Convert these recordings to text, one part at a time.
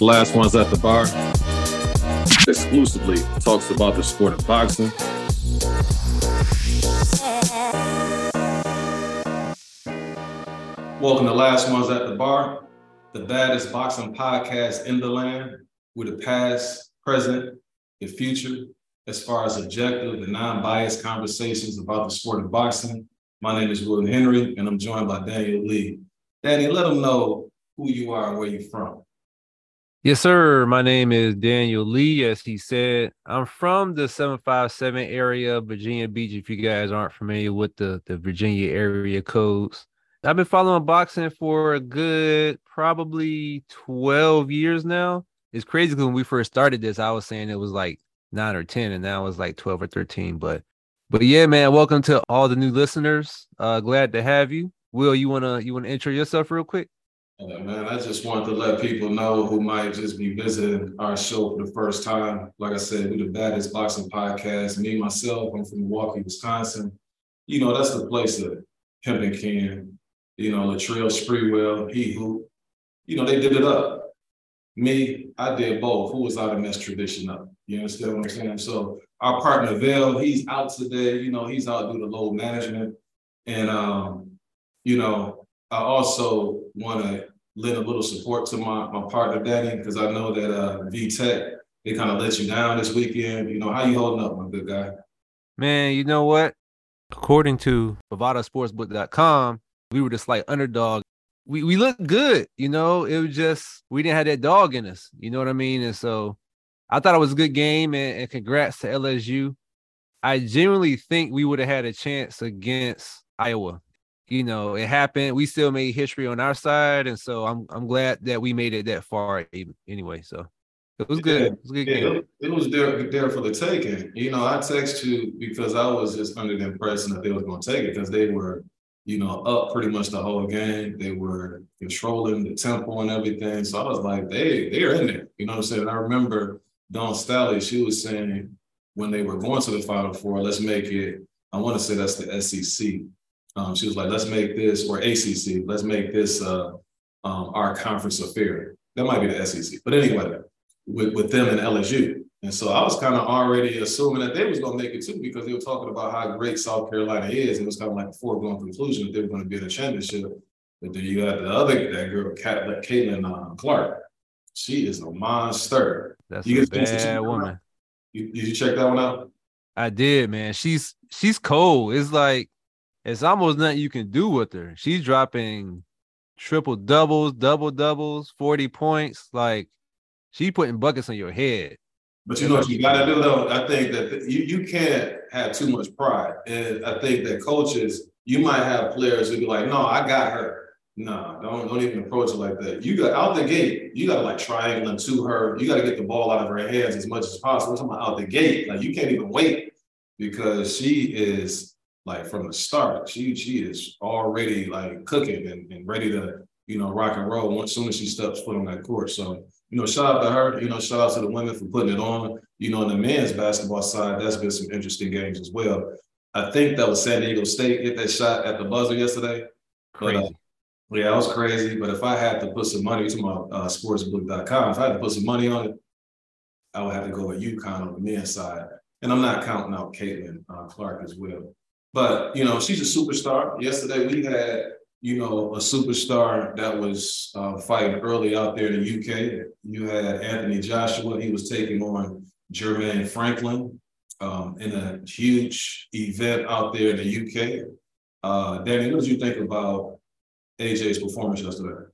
Last Ones at the Bar exclusively talks about the sport of boxing. Welcome to Last Ones at the Bar, the baddest boxing podcast in the land, with the past, present, and future, as far as objective and non-biased conversations about the sport of boxing. My name is William Henry, and I'm joined by Daniel Lee. Danny, let them know who you are and where you're from. Yes, sir. My name is Daniel Lee. As he said, I'm from the 757 area, Virginia Beach. If you guys aren't familiar with the, the Virginia area codes, I've been following boxing for a good probably 12 years now. It's crazy because when we first started this, I was saying it was like nine or 10, and now it's like 12 or 13. But but yeah, man, welcome to all the new listeners. Uh glad to have you. Will, you wanna you wanna intro yourself real quick? Yeah, man, I just wanted to let people know who might just be visiting our show for the first time. Like I said, we're the baddest boxing podcast. Me, myself, I'm from Milwaukee, Wisconsin. You know, that's the place of Pimpin' Ken, you know, Latrell Sprewell, he who, you know, they did it up. Me, I did both. Who was out in this tradition up? You understand what I'm saying? So our partner Vail, he's out today. You know, he's out due to load management. And um, you know, I also want to lend a little support to my, my partner Danny, because I know that uh V Tech, they kind of let you down this weekend. You know, how you holding up, my good guy? Man, you know what? According to BovadaSportsbook.com, we were the slight underdog. We we looked good, you know. It was just we didn't have that dog in us, you know what I mean? And so I thought it was a good game, and, and congrats to LSU. I genuinely think we would have had a chance against Iowa. You know, it happened. We still made history on our side, and so I'm I'm glad that we made it that far. Even anyway, so it was good. Yeah, it was good yeah, game. it, was there, there for the taking. You know, I text you because I was just under the impression that they was going to take it because they were, you know, up pretty much the whole game. They were controlling the tempo and everything. So I was like, they they're in there. You know what I'm saying? I remember Dawn Staley, she was saying when they were going to the Final Four, let's make it. I want to say that's the SEC. Um, she was like, let's make this or ACC. Let's make this uh, um, our conference affair. That might be the SEC, but anyway, with, with them and LSU. And so I was kind of already assuming that they was going to make it too because they were talking about how great South Carolina is. And It was kind of like a foregone conclusion that they were going to be in a championship. But then you got the other that girl, Cat, Caitlin uh, Clark. She is a monster. That's You a get to that bad woman. You, did you check that one out? I did, man. She's she's cold. It's like it's almost nothing you can do with her. She's dropping triple doubles, double doubles, 40 points. Like she putting buckets on your head. But you know what you gotta do though? I think that you, you can't have too much pride. And I think that coaches, you might have players who be like, no, I got her. No, don't don't even approach it like that. You got out the gate, you gotta like triangling to her. You gotta get the ball out of her hands as much as possible. I'm talking about out the gate. Like you can't even wait because she is like from the start, she she is already like cooking and, and ready to, you know, rock and roll once soon as she steps foot on that court. So you know, shout out to her. You know, shout out to the women for putting it on. You know, on the men's basketball side, that's been some interesting games as well. I think that was San Diego State hit that shot at the buzzer yesterday. But, uh, Crazy. yeah, that was crazy. But if I had to put some money to my uh, sportsbook.com, if I had to put some money on it, I would have to go with UConn on the men's side. And I'm not counting out Caitlin uh, Clark as well. But, you know, she's a superstar. Yesterday we had, you know, a superstar that was uh, fighting early out there in the UK. You had Anthony Joshua. He was taking on Jermaine Franklin um, in a huge event out there in the UK. Uh, Danny, what did you think about AJ's performance yesterday?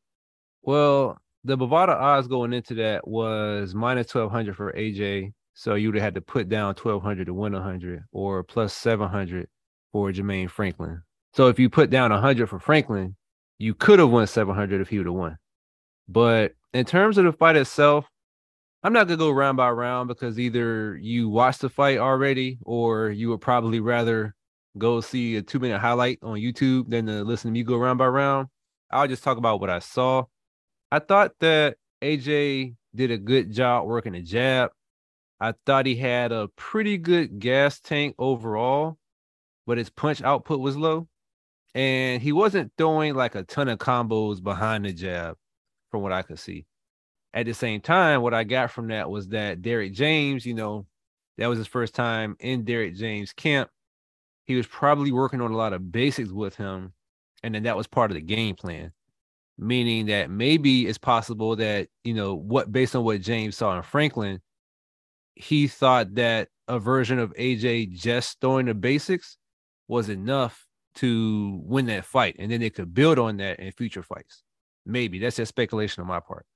Well, the Bovada odds going into that was minus 1200 for AJ. So you would have had to put down 1200 to win 100 or plus 700 for Jermaine Franklin. So if you put down 100 for Franklin, you could have won 700 if he would have won. But in terms of the fight itself, I'm not going to go round by round because either you watched the fight already or you would probably rather go see a two minute highlight on YouTube than to listen to me go round by round. I'll just talk about what I saw. I thought that AJ did a good job working the jab. I thought he had a pretty good gas tank overall, but his punch output was low. And he wasn't throwing like a ton of combos behind the jab, from what I could see. At the same time, what I got from that was that Derrick James, you know, that was his first time in Derrick James camp. He was probably working on a lot of basics with him. And then that was part of the game plan. Meaning that maybe it's possible that, you know, what based on what James saw in Franklin, he thought that a version of AJ just throwing the basics was enough to win that fight. And then they could build on that in future fights. Maybe that's just speculation on my part.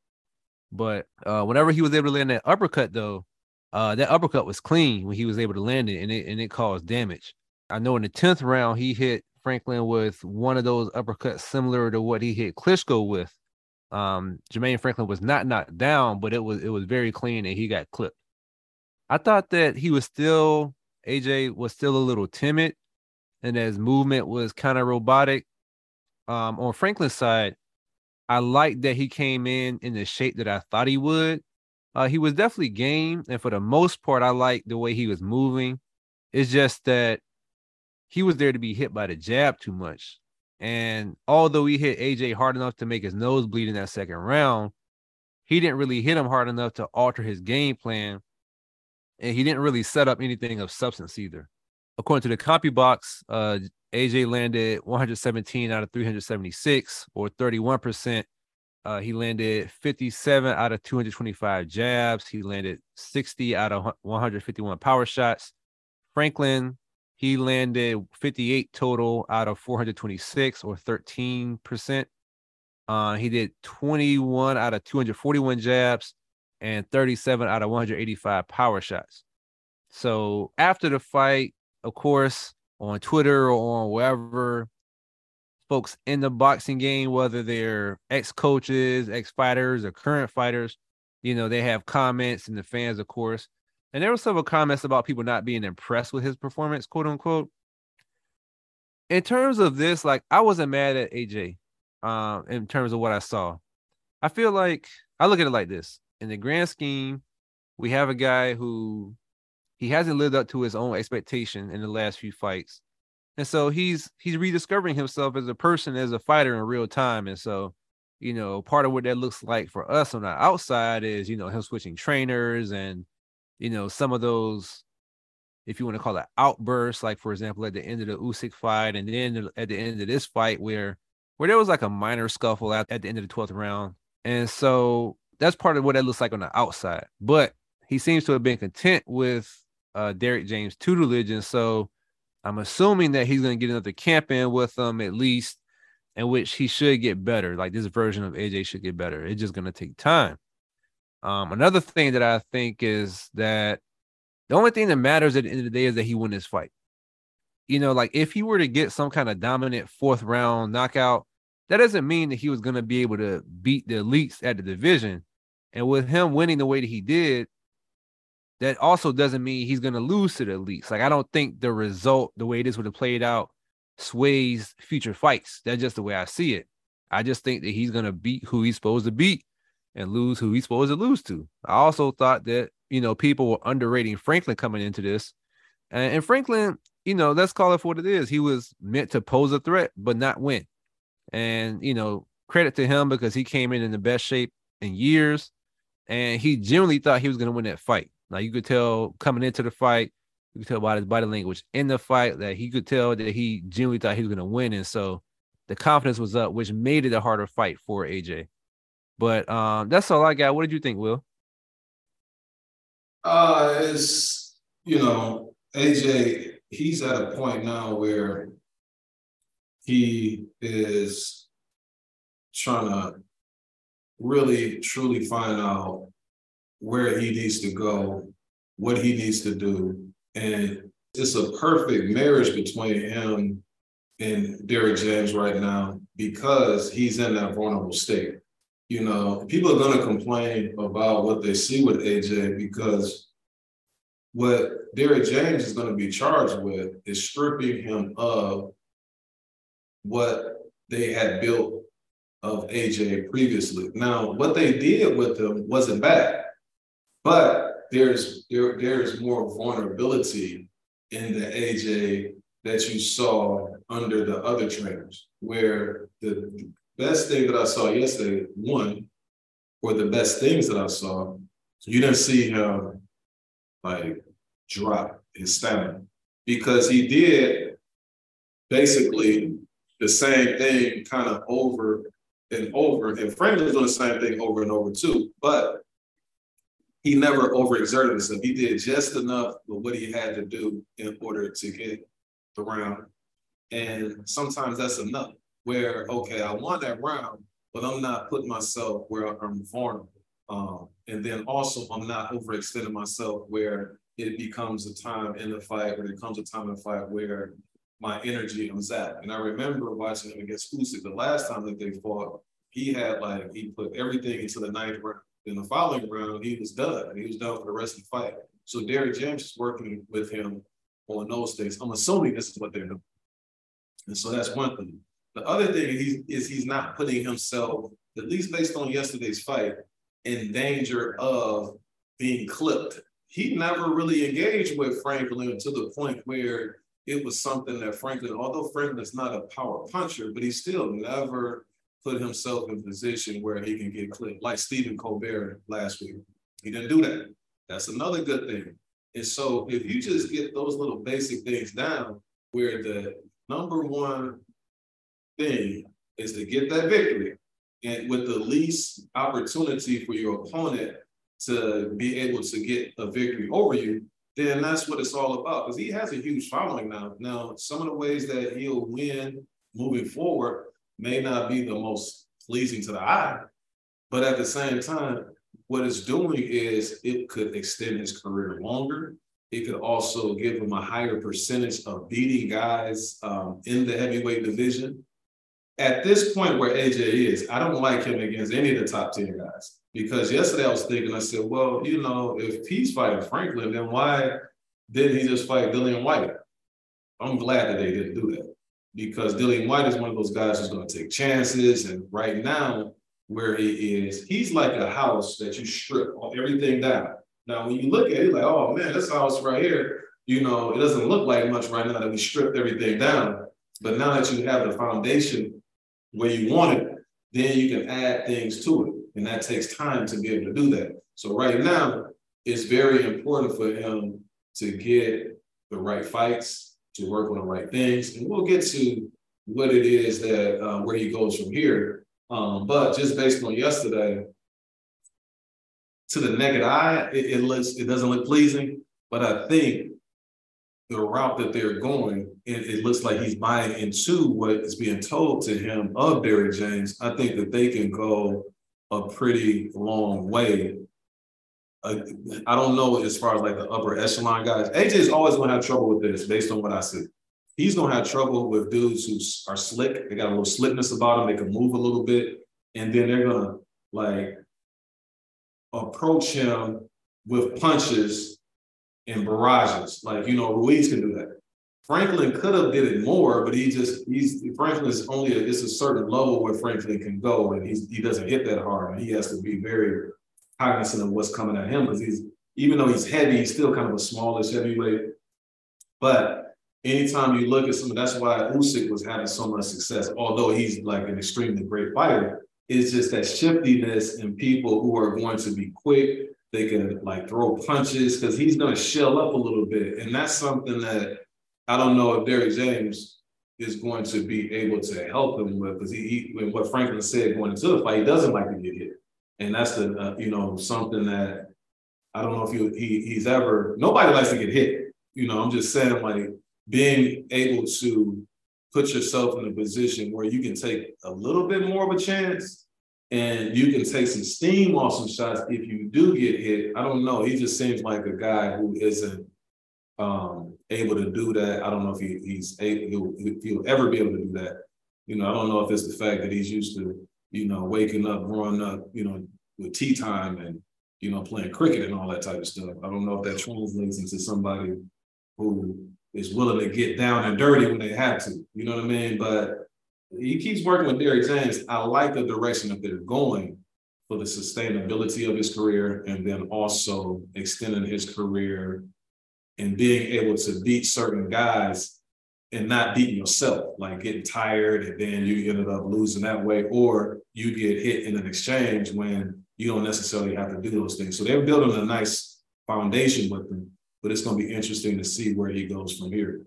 But uh, whenever he was able to land that uppercut, though, uh, that uppercut was clean when he was able to land it, and it and it caused damage. I know in the tenth round he hit Franklin with one of those uppercuts similar to what he hit Klitschko with. Um, Jermaine Franklin was not knocked down, but it was it was very clean, and he got clipped. I thought that he was still AJ was still a little timid, and his movement was kind of robotic. Um, on Franklin's side, I liked that he came in in the shape that I thought he would. Uh, he was definitely game, and for the most part, I liked the way he was moving. It's just that he was there to be hit by the jab too much. And although he hit AJ hard enough to make his nose bleed in that second round, he didn't really hit him hard enough to alter his game plan. And he didn't really set up anything of substance either. According to the CompuBox, uh, AJ landed 117 out of 376 or 31% uh, he landed 57 out of 225 jabs. He landed 60 out of 151 power shots. Franklin, he landed 58 total out of 426 or 13%. Uh, he did 21 out of 241 jabs and 37 out of 185 power shots. So after the fight, of course, on Twitter or on wherever, folks in the boxing game, whether they're ex coaches, ex fighters, or current fighters, you know, they have comments and the fans, of course. And there were several comments about people not being impressed with his performance, quote unquote. In terms of this, like I wasn't mad at AJ um, in terms of what I saw. I feel like I look at it like this. In the grand scheme, we have a guy who he hasn't lived up to his own expectation in the last few fights. And so he's he's rediscovering himself as a person as a fighter in real time. And so you know part of what that looks like for us on the outside is you know him switching trainers and you know some of those if you want to call it outbursts like for example at the end of the Usyk fight and then at the end of this fight where where there was like a minor scuffle at, at the end of the 12th round. And so that's part of what that looks like on the outside. But he seems to have been content with uh Derrick James tutelage and so I'm assuming that he's going to get another camp in with them at least, in which he should get better. Like this version of AJ should get better. It's just going to take time. Um, another thing that I think is that the only thing that matters at the end of the day is that he win this fight. You know, like if he were to get some kind of dominant fourth round knockout, that doesn't mean that he was going to be able to beat the elites at the division. And with him winning the way that he did, that also doesn't mean he's going to lose to the elites. Like I don't think the result, the way this would have played out, sways future fights. That's just the way I see it. I just think that he's going to beat who he's supposed to beat and lose who he's supposed to lose to. I also thought that you know people were underrating Franklin coming into this, and, and Franklin, you know, let's call it for what it is. He was meant to pose a threat, but not win. And you know, credit to him because he came in in the best shape in years, and he genuinely thought he was going to win that fight. Like you could tell coming into the fight, you could tell by his body language in the fight that he could tell that he genuinely thought he was going to win, and so the confidence was up, which made it a harder fight for AJ. But um, that's all I got. What did you think, Will? Uh, it's you know AJ. He's at a point now where he is trying to really truly find out where he needs to go, what he needs to do. And it's a perfect marriage between him and Derrick James right now because he's in that vulnerable state. You know, people are going to complain about what they see with AJ because what Derrick James is going to be charged with is stripping him of what they had built of AJ previously. Now, what they did with him wasn't bad. But there's there there's more vulnerability in the AJ that you saw under the other trainers, where the best thing that I saw yesterday, one, or the best things that I saw, you didn't see him like drop his stamina because he did basically the same thing kind of over and over. And Franklin's doing the same thing over and over too. But he never overexerted himself. He did just enough of what he had to do in order to get the round. And sometimes that's enough where, okay, I won that round, but I'm not putting myself where I'm vulnerable. Um, and then also, I'm not overextending myself where it becomes a time in the fight, or it comes a time in the fight where my energy was at. And I remember watching him against Usyk the last time that they fought. He had like he put everything into the ninth round. In the following round, he was done. He was done for the rest of the fight. So Derrick James is working with him on those things. I'm assuming this is what they're doing. And so that's one thing. The other thing is, is he's not putting himself, at least based on yesterday's fight, in danger of being clipped. He never really engaged with Franklin to the point where it was something that Franklin, although Franklin's not a power puncher, but he still never put himself in a position where he can get clipped, like Stephen Colbert last week. He didn't do that. That's another good thing. And so if you just get those little basic things down, where the number one thing is to get that victory, and with the least opportunity for your opponent to be able to get a victory over you, then that's what it's all about. Because he has a huge following now. Now, some of the ways that he'll win moving forward may not be the most pleasing to the eye, but at the same time, what it's doing is it could extend his career longer. It could also give him a higher percentage of beating guys um, in the heavyweight division. At this point where AJ is, I don't like him against any of the top 10 guys. Because yesterday I was thinking, I said, well, you know, if he's fighting Franklin, then why didn't he just fight Dillian Whyte? I'm glad that they didn't do that because Dillian Whyte is one of those guys who's going to take chances. And right now, where he is, he's like a house that you strip everything down. Now, when you look at it, like, oh man, this house right here, you know, it doesn't look like much right now that we stripped everything down. But now that you have the foundation where you want it, then you can add things to it. And that takes time to be able to do that. So right now, it's very important for him to get the right fights, to work on the right things. And we'll get to what it is that uh, where he goes from here. Um, but just based on yesterday, to the naked eye, it, it looks it doesn't look pleasing. But I think the route that they're going, it, it, looks like he's buying into what is being told to him of Derrick James. I think that they can go a pretty long way. Uh, I don't know as far as like the upper echelon guys. AJ is always going to have trouble with this based on what I see. He's going to have trouble with dudes who are slick. They got a little slickness about them. They can move a little bit. And then they're going to like approach him with punches and barrages. Like, you know, Ruiz can do that. Franklin could have did it more, but he just he's Franklin is only a, it's a certain level where Franklin can go, and he's he doesn't hit that hard, and he has to be very cognizant of what's coming at him because he's even though he's heavy, he's still kind of a smallish heavyweight. But anytime you look at some, that's why Usyk was having so much success, although he's like an extremely great fighter. It's just that shiftiness and people who are going to be quick. They can like throw punches because he's going to shell up a little bit, and that's something that I don't know if Derrick James is going to be able to help him with because he, he what Franklin said going into the fight, he doesn't like to get hit, and that's the uh, you know something that I don't know if he, he he's ever nobody likes to get hit. You know, I'm just saying like being able to put yourself in a position where you can take a little bit more of a chance and you can take some steam off some shots if you do get hit. I don't know. He just seems like a guy who isn't um, able to do that. I don't know if he, he's able, he'll, he'll ever be able to do that. You know, I don't know if it's the fact that he's used to, you know, waking up, growing up, you know, with tea time and, you know, playing cricket and all that type of stuff. I don't know if that translates into somebody who is willing to get down and dirty when they have to. You know what I mean? But he keeps working with Derrick James. I like the direction that they're going for the sustainability of his career and then also extending his career and being able to beat certain guys and not beating yourself, like getting tired and then you ended up losing that way, or you get hit in an exchange when you don't necessarily have to do those things. So they're building a nice foundation with them, but it's going to be interesting to see where he goes from here.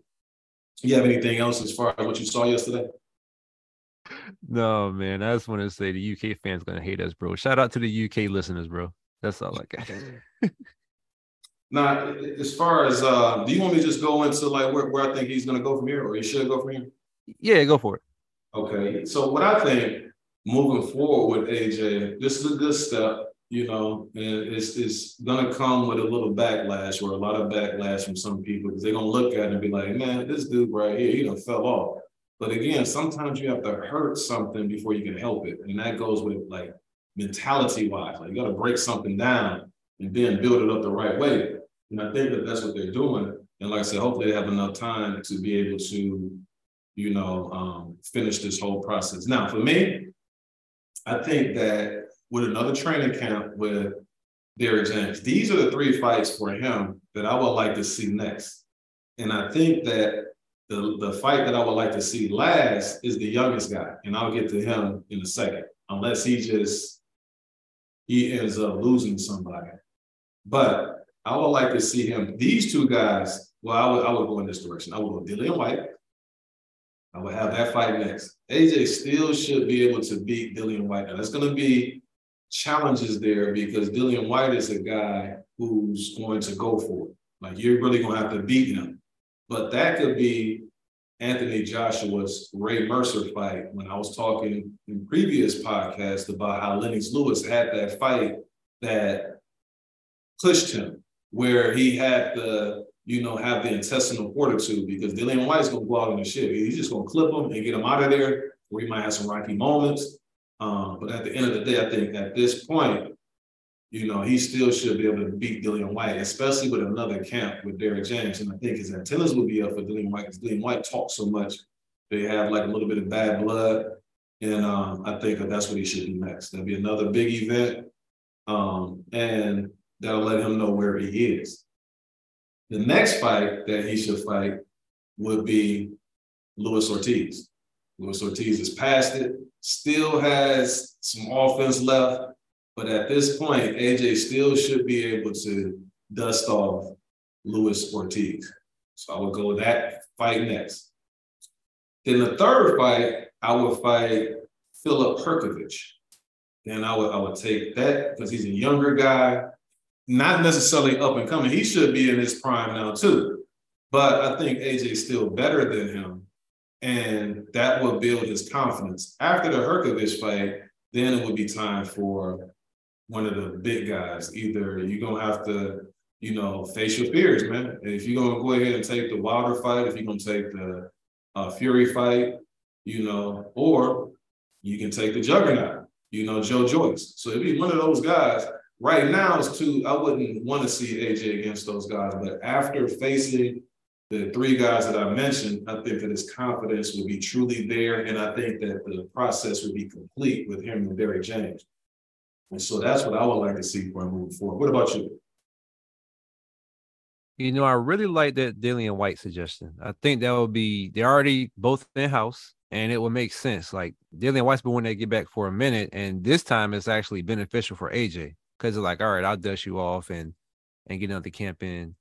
You have anything else as far as what you saw yesterday? No, man. I just want to say the UK fans gonna hate us, bro. Shout out to the UK listeners, bro. That's all I got. now, as far as uh, do you want me to just go into like where, where I think he's gonna go from here, or he should go from here? Yeah, go for it. Okay. So what I think moving forward with AJ, this is a good step, you know, and it's it's gonna come with a little backlash or a lot of backlash from some people because they're gonna look at it and be like, man, this dude right here, he done fell off. But again, sometimes you have to hurt something before you can help it. And that goes with like mentality wise. Like you got to break something down and then build it up the right way. And I think that that's what they're doing. And like I said, hopefully they have enough time to be able to, you know, um, finish this whole process. Now, for me, I think that with another training camp with Derrick James, these are the three fights for him that I would like to see next. And I think that the, the fight that I would like to see last is the youngest guy, and I'll get to him in a second, unless he just he ends up losing somebody. But I would like to see him. These two guys. Well, I would I would go in this direction. I would go Dillian Whyte. I would have that fight next. AJ still should be able to beat Dillian Whyte. Now, there's going to be challenges there because Dillian Whyte is a guy who's going to go for it. Like you're really going to have to beat him. But that could be Anthony Joshua's Ray Mercer fight when I was talking in previous podcasts about how Lennox Lewis had that fight that pushed him, where he had the, you know, have the intestinal fortitude because Dillian Whyte's gonna go out in the shit. He's just gonna clip him and get him out of there, he might have some rocky moments. Um, but at the end of the day, I think at this point, you know, he still should be able to beat Dillian Whyte, especially with another camp with Derrick James. And I think his antennas will be up for Dillian Whyte because Dillian Whyte talks so much. They have like a little bit of bad blood. And um, I think that that's what he should do next. That'll be another big event. Um, and that'll let him know where he is. The next fight that he should fight would be Luis Ortiz. Luis Ortiz has passed it, still has some offense left but at this point, AJ still should be able to dust off Luis Ortiz. So I would go that fight next. Then the third fight, I would fight Filip Hrgovic. Then I would I would take that because he's a younger guy, not necessarily up and coming. He should be in his prime now too. But I think AJ is still better than him. And that will build his confidence. After the Hrgovic fight, then it would be time for one of the big guys. Either you're gonna have to, you know, face your fears, man. If you're gonna go ahead and take the Wilder fight, if you're gonna take the uh, Fury fight, you know, or you can take the Juggernaut, you know, Joe Joyce. So if be one of those guys, right now it's two. I wouldn't want to see AJ against those guys, but after facing the three guys that I mentioned, I think that his confidence will be truly there, and I think that the process will be complete with him and Derrick James. And so that's what I would like to see for him moving forward. What about you? You know, I really like that Dillian Whyte suggestion. I think that would be they're already both in house and it would make sense. Like Dillian Whyte's been wanting to get back for a minute, and this time it's actually beneficial for AJ because it's like, all right, I'll dust you off and and get another camp in.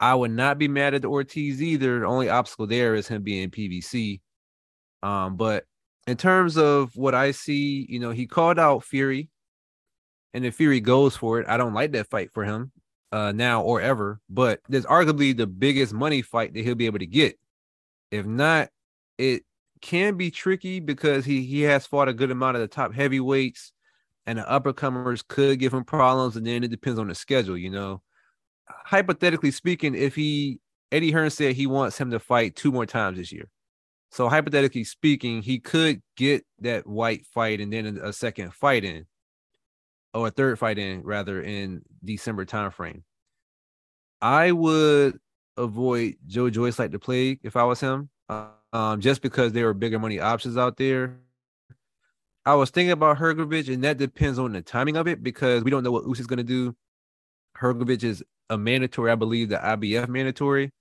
I would not be mad at the Ortiz either. The only obstacle there is him being PBC. Um, but in terms of what I see, you know, he called out Fury and if Fury goes for it, I don't like that fight for him uh, now or ever. But there's arguably the biggest money fight that he'll be able to get. If not, it can be tricky because he he has fought a good amount of the top heavyweights, and the uppercomers could give him problems. And then it depends on the schedule, you know. Hypothetically speaking, if he Eddie Hearn said he wants him to fight two more times this year. So hypothetically speaking, he could get that Whyte fight and then a second fight in or a third fight in rather in December timeframe. I would avoid Joe Joyce like the plague if I was him, um, just because there are bigger money options out there. I was thinking about Hrgovic, and that depends on the timing of it because we don't know what Usyk is going to do. Hrgovic is a mandatory, I believe, the IBF mandatory.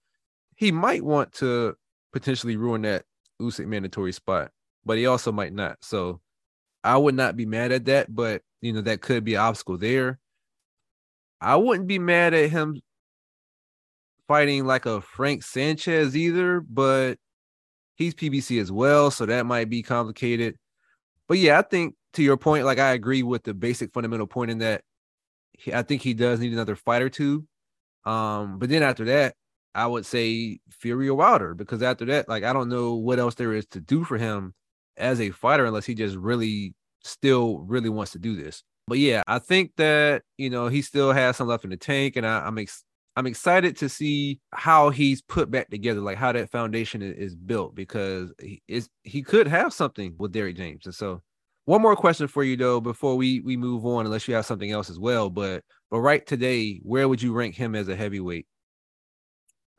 He might want to potentially ruin that Usyk mandatory spot, but he also might not. So I would not be mad at that, but you know, that could be an obstacle there. I wouldn't be mad at him fighting like a Frank Sanchez either, but he's PBC as well, so that might be complicated. But yeah, I think to your point, like I agree with the basic fundamental point in that he, I think he does need another fight or two. Um, but then after that, I would say Fury or Wilder because after that, like I don't know what else there is to do for him as a fighter unless he just really still really wants to do this. But yeah, I think that you know he still has some left in the tank, and I, am ex- I'm excited to see how he's put back together, like how that foundation is, built, because he is he could have something with Derrick James. And so, one more question for you though before we we move on, unless you have something else as well. But but right today, where would you rank him as a heavyweight?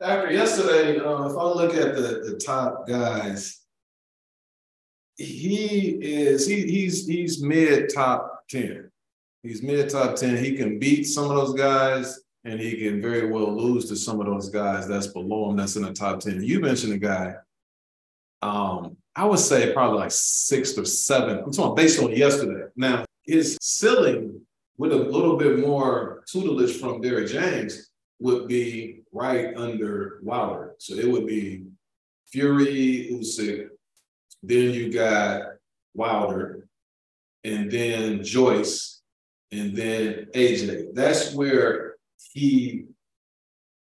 After yesterday, uh, if I look at the the top guys, he is he he's he's mid top ten. He's mid top 10. He can beat some of those guys and he can very well lose to some of those guys that's below him that's in the top 10. You mentioned a guy, um, I would say probably like sixth or seventh. I'm talking based on yesterday. Now, his ceiling with a little bit more tutelage from Derrick James would be right under Wilder. So it would be Fury, Usyk, then you got Wilder, and then Joyce, and then AJ. That's where he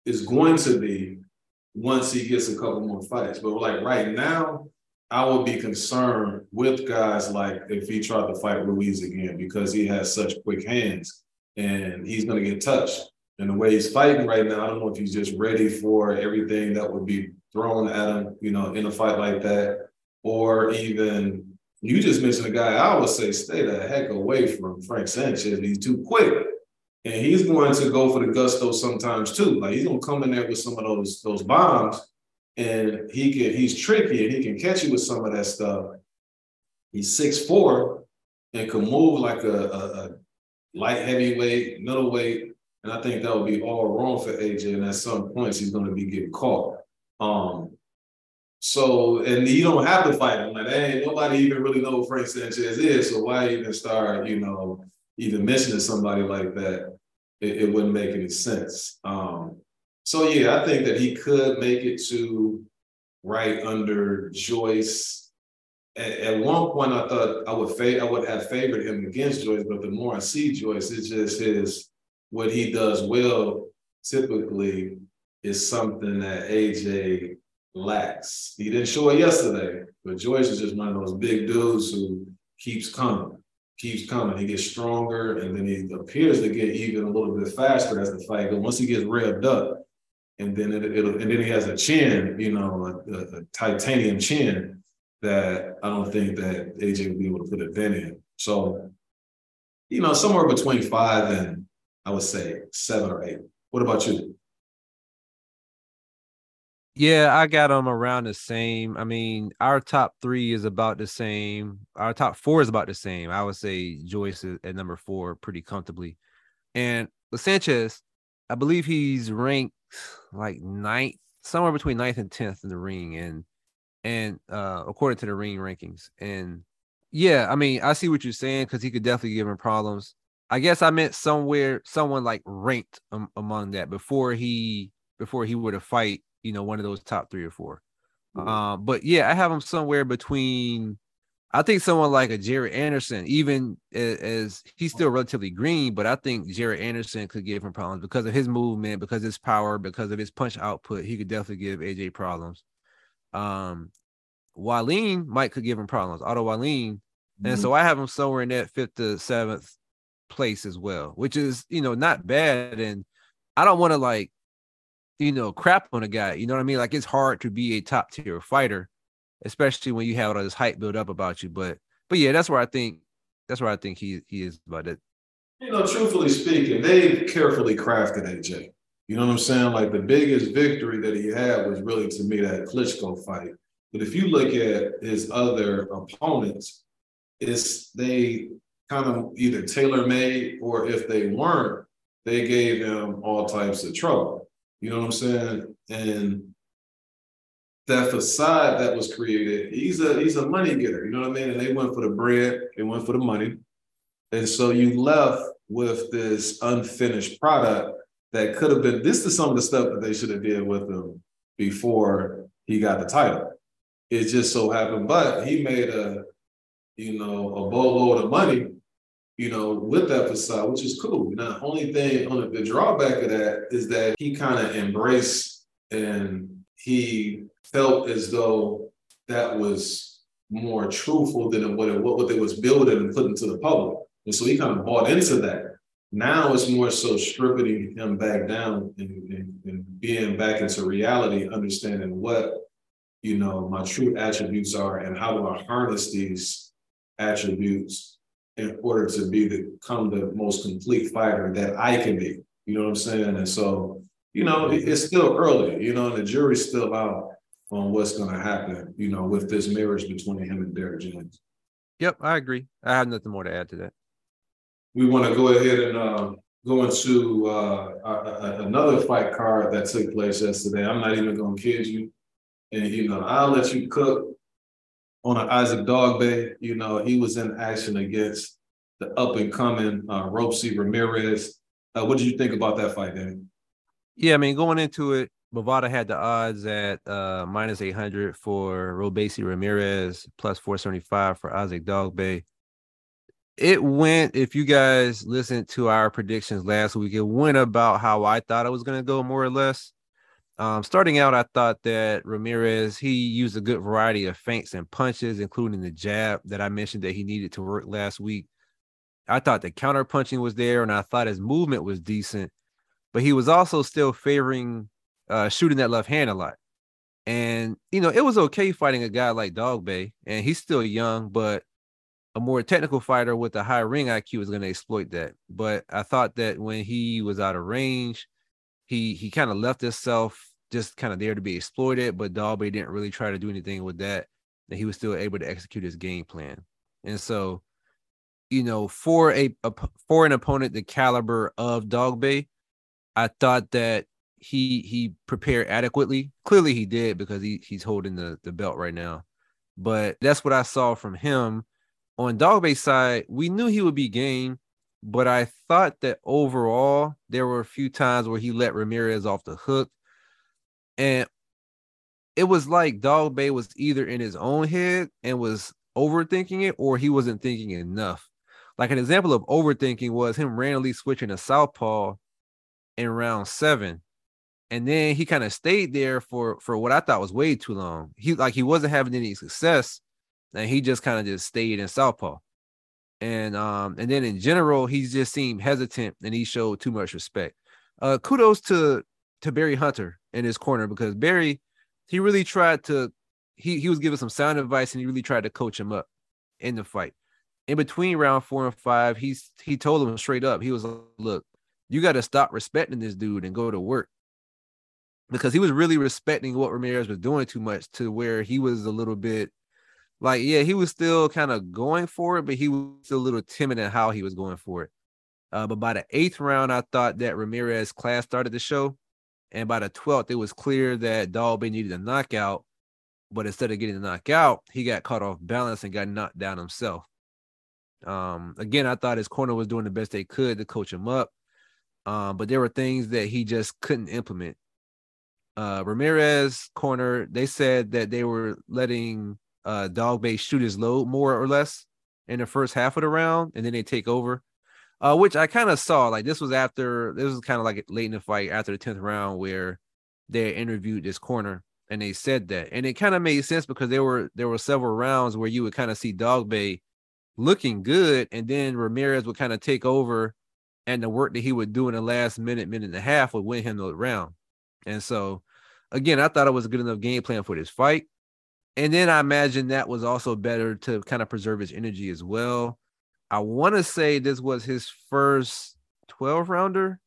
is going to be once he gets a couple more fights. But like right now, I would be concerned with guys like if he tried to fight Ruiz again because he has such quick hands and he's going to get touched. And the way he's fighting right now, I don't know if he's just ready for everything that would be thrown at him, you know, in a fight like that, or even you just mentioned a guy I would say stay the heck away from Frank Sanchez. He's too quick. And he's going to go for the gusto sometimes too. Like he's gonna come in there with some of those those bombs, and he can he's tricky and he can catch you with some of that stuff. He's six four and can move like a, a, a light heavyweight, middleweight, and I think that would be all wrong for AJ. And at some points, he's going to be getting caught. Um, so, and you don't have to fight him. Like, hey, nobody even really know who Frank Sanchez is. So why even start, you know, even mentioning somebody like that? It, it wouldn't make any sense. Um, so yeah, I think that he could make it to right under Joyce. At, at one point, I thought I would fa- I would have favored him against Joyce, but the more I see Joyce, it's just his what he does well. Typically, is something that AJ lacks. He didn't show it yesterday, but Joyce is just one of those big dudes who keeps coming, keeps coming. He gets stronger, and then he appears to get even a little bit faster as the fight goes. Once he gets revved up, and then it, will and then he has a chin, you know, a, a, titanium chin that I don't think that AJ will be able to put a dent in. So, you know, somewhere between five and I would say seven or eight. What about you? Yeah, I got them around the same. I mean, our top three is about the same. Our top four is about the same. I would say Joyce at number four pretty comfortably. And Sanchez, I believe he's ranked like ninth, somewhere between ninth and tenth in the ring, and and uh according to the ring rankings. And yeah, I mean, I see what you're saying because he could definitely give him problems. I guess I meant somewhere, someone like ranked um, among that before he before he were to fight you know, one of those top three or 4 mm-hmm. Um, but yeah, I have him somewhere between. I think someone like a Jared Anderson, even as, as, he's still relatively green, but I think Jared Anderson could give him problems because of his movement, because of his power, because of his punch output. He could definitely give AJ problems. Um, Wallin might could give him problems, Otto Wallin. Mm-hmm. And so I have him somewhere in that fifth to seventh place as well, which is, you know, not bad. And I don't want to like you know, crap on a guy. You know what I mean? Like it's hard to be a top tier fighter, especially when you have all this hype built up about you. But but yeah, that's where I think that's where I think he he is about it. You know, truthfully speaking, they carefully crafted AJ. You know what I'm saying? Like the biggest victory that he had was really to me that Klitschko fight. But if you look at his other opponents, it's they kind of either tailor made or if they weren't, they gave him all types of trouble. You know what I'm saying? And that facade that was created, he's a he's a money getter, you know what I mean? And they went for the bread, they went for the money. And so you left with this unfinished product that could have been this is some of the stuff that they should have did with him before he got the title. It just so happened, but he made a you know a boatload of money, you know, with that facade, which is cool. Now, the only thing on the drawback of that is that he kind of embraced and he felt as though that was more truthful than what it, what they was building and putting to the public. And so he kind of bought into that. Now it's more so stripping him back down and, and, and being back into reality, understanding what you know my true attributes are and how do I harness these attributes in order to be the come the most complete fighter that I can be. You know what I'm saying? And so, you know, it's still early, you know, and the jury's still out on what's going to happen, you know, with this marriage between him and Derrick James. Yep, I agree. I have nothing more to add to that. We want to go ahead and uh, go into uh, a, a, another fight card that took place yesterday. I'm not even going to kid you, and you know, I'll let you cook on an Isaac Dogboe. You know, he was in action against the up and coming uh, Robeisy Ramirez. Uh, what did you think about that fight, Danny? Yeah, I mean, going into it, Bovada had the odds at uh, minus 800 for Robeisy Ramirez, plus 475 for Isaac Dogboe. It went, if you guys listened to our predictions last week, it went about how I thought it was going to go, more or less. Um, starting out, I thought that Ramirez, he used a good variety of feints and punches, including the jab that I mentioned that he needed to work last week. I thought the counter punching was there, and I thought his movement was decent, but he was also still favoring uh, shooting that left hand a lot. And you know, it was okay fighting a guy like Dogboe, and he's still young, but a more technical fighter with a high ring IQ is going to exploit that. But I thought that when he was out of range, he he kind of left himself just kind of there to be exploited. But Dogboe didn't really try to do anything with that. That he was still able to execute his game plan. And so, you know, for a, a for an opponent the caliber of Dogboe, I thought that he he prepared adequately. Clearly he did because he he's holding the the belt right now. But that's what I saw from him. On Dogboe's side, we knew he would be game, but I thought that overall there were a few times where he let Ramirez off the hook. And it was like Dogboe was either in his own head and was overthinking it or he wasn't thinking enough. Like an example of overthinking was him randomly switching to southpaw in round seven and then he kind of stayed there for for what I thought was way too long. He like he wasn't having any success, and he just kind of just stayed in southpaw. And um and then in general, he just seemed hesitant and he showed too much respect. Uh, kudos to to Barry Hunter in his corner because Barry he really tried to he he was giving some sound advice and he really tried to coach him up in the fight. In between round four and five, he's he told him straight up. He was like, "Look, you got to stop respecting this dude and go to work." because he was really respecting what Ramirez was doing too much to where he was a little bit like, yeah, he was still kind of going for it, but he was a little timid in how he was going for it. Uh, but by the eighth round, I thought that Ramirez class started the show. And by the 12th, it was clear that Dogboe needed a knockout. But instead of getting the knockout, he got caught off balance and got knocked down himself. Um, again, I thought his corner was doing the best they could to coach him up. Um, but there were things that he just couldn't implement uh, Ramirez corner, they said that they were letting uh, Dogboe shoot his load more or less in the first half of the round, and then they take over. Uh, which I kind of saw. Like this was after this was kind of like late in the fight after the tenth round where they interviewed this corner and they said that, and it kind of made sense because there were there were several rounds where you would kind of see Dogboe looking good, and then Ramirez would kind of take over, and the work that he would do in the last minute, minute and a half would win him the round. And so again, I thought it was a good enough game plan for this fight. And then I imagine that was also better to kind of preserve his energy as well. I want to say this was his first 12 rounder.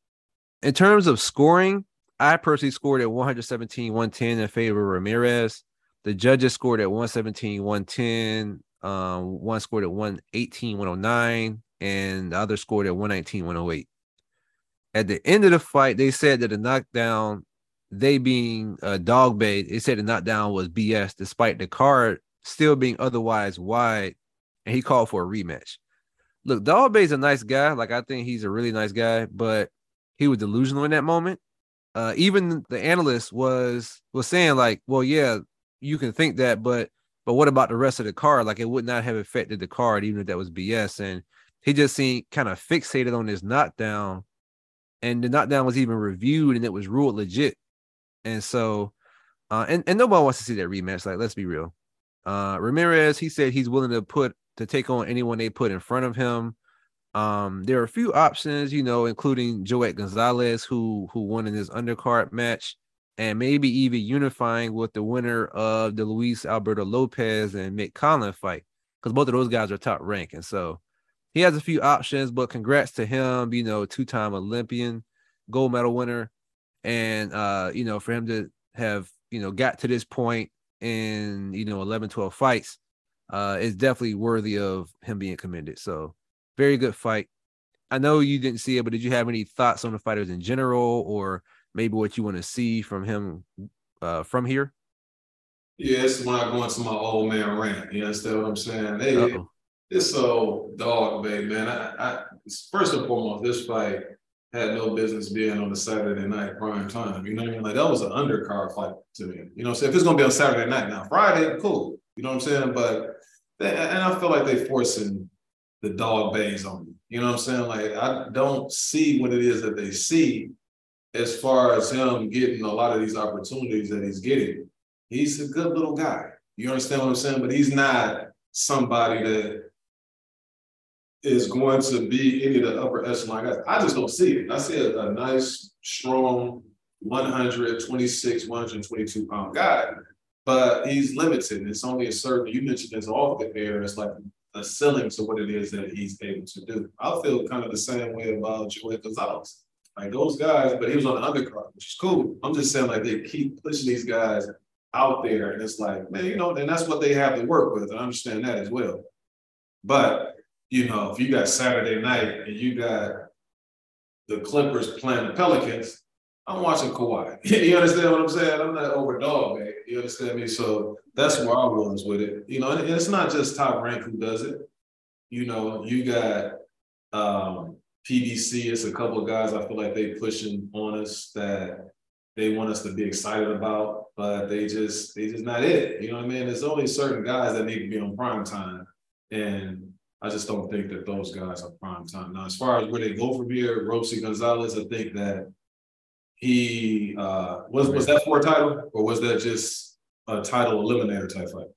In terms of scoring, I personally scored at 117, 110 in favor of Ramirez. The judges scored at 117, 110. Um, one scored at 118, 109, and the other scored at 119, 108. At the end of the fight, they said that the knockdown they being a Dogboe, they said the knockdown was BS, despite the card still being otherwise wide, and he called for a rematch. Look, bait's a nice guy. Like I think he's a really nice guy, but he was delusional in that moment. Uh, even the analyst was was saying like, well, yeah, you can think that, but but what about the rest of the card? Like it would not have affected the card, even if that was BS. And he just seemed kind of fixated on this knockdown. And the knockdown was even reviewed and it was ruled legit. And so uh and, and nobody wants to see that rematch. Like, let's be real. Uh Ramirez, he said he's willing to put to take on anyone they put in front of him. Um, there are a few options, you know, including Joet Gonzalez, who who won in his undercard match and maybe even unifying with the winner of the Luis Alberto Lopez and Mick Conlan fight, because both of those guys are top rank. And so he has a few options, but congrats to him, you know, two-time Olympian, gold medal winner. And uh, you know, for him to have, you know, got to this point in, you know, 11, 12 fights, uh, is definitely worthy of him being commended. So very good fight. I know you didn't see it, but did you have any thoughts on the fighters in general or maybe what you want to see from him uh, from here? Yeah, it's when I go into my old man rant. You understand what I'm saying? They, it's so dog bait, man. I, I, first and foremost, this fight had no business being on a Saturday night prime time. You know what I mean? Like that was an undercard fight to me. You know so If it's gonna be on Saturday night now, Friday, cool. You know what I'm saying? But they, and I feel like they forcing the Dogboes on me. You know what I'm saying? Like I don't see what it is that they see as far as him getting a lot of these opportunities that he's getting. He's a good little guy. You understand what I'm saying? But he's not somebody that is going to be any of the upper echelon guys. I just don't see it. I see a, a nice, strong 126, 122 pound guy, but he's limited. It's only a certain, you mentioned this off the air, it's like a ceiling to what it is that he's able to do. I feel kind of the same way about Joet Gonzalez. Like those guys, but he was on the undercard, which is cool. I'm just saying, like they keep pushing these guys out there, and it's like, man, you know, and that's what they have to work with. I understand that as well. But you know, if you got Saturday night and you got the Clippers playing the Pelicans, I'm watching Kawhi. you understand what I'm saying? I'm not over dog, man. You understand me? So that's where I was with it. You know, and it's not just top rank who does it. You know, you got um PBC, it's a couple of guys I feel like they pushing on us that they want us to be excited about, but they just they just not it. You know what I mean? There's only certain guys that need to be on prime time. And I just don't think that those guys are prime time. Now, as far as where they go from here, Robeisy Gonzalez, I think that he uh was was that for a title or was that just a title eliminator type fight?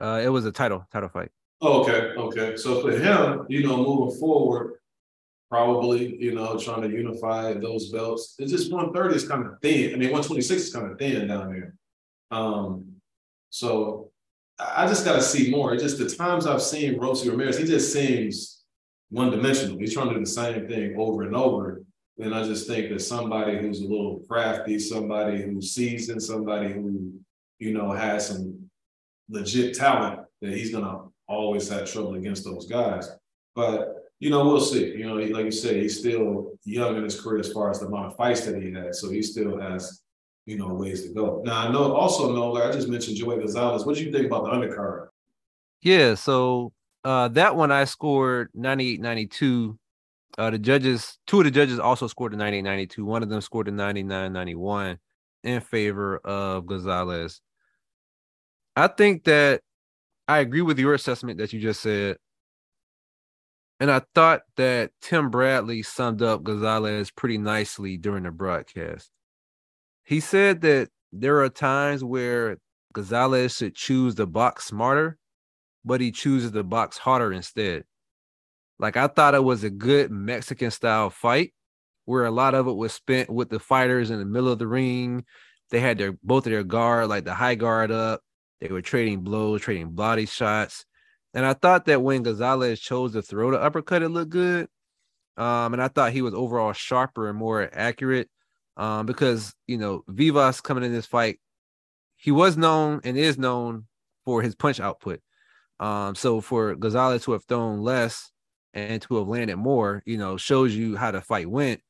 Uh it was a title, title fight. Oh, okay, okay. So for him, you know, moving forward, probably, you know, trying to unify those belts. It's just 130 is kind of thin. I mean, 126 is kind of thin down there. Um, so I just got to see more. It just the times I've seen Robeisy Ramirez, he just seems one dimensional. He's trying to do the same thing over and over. And I just think that somebody who's a little crafty, somebody who's seasoned, somebody who, you know, has some legit talent, that he's gonna always have trouble against those guys. But you know, we'll see. You know, like you said, he's still young in his career as far as the amount of fights that he had. So he still has, you know, ways to go. Now I know also know, like I just mentioned Joet Gonzalez. What do you think about the undercard? Yeah, so uh that one I scored 98 92. Uh the judges, two of the judges also scored a 98 92. One of them scored a 99 91 in favor of Gonzalez. I think that I agree with your assessment that you just said. And I thought that Tim Bradley summed up Gonzalez pretty nicely during the broadcast. He said that there are times where Gonzalez should choose the box smarter, but he chooses the box harder instead. Like I thought it was a good Mexican style fight where a lot of it was spent with the fighters in the middle of the ring. They had their both of their guard, like the high guard up. They were trading blows, trading body shots. And I thought that when Gonzalez chose to throw the uppercut, it looked good. Um, and I thought he was overall sharper and more accurate. Um, because you know, Vivas coming in this fight, he was known and is known for his punch output. Um, so for Gonzalez to have thrown less and to have landed more, you know, shows you how the fight went.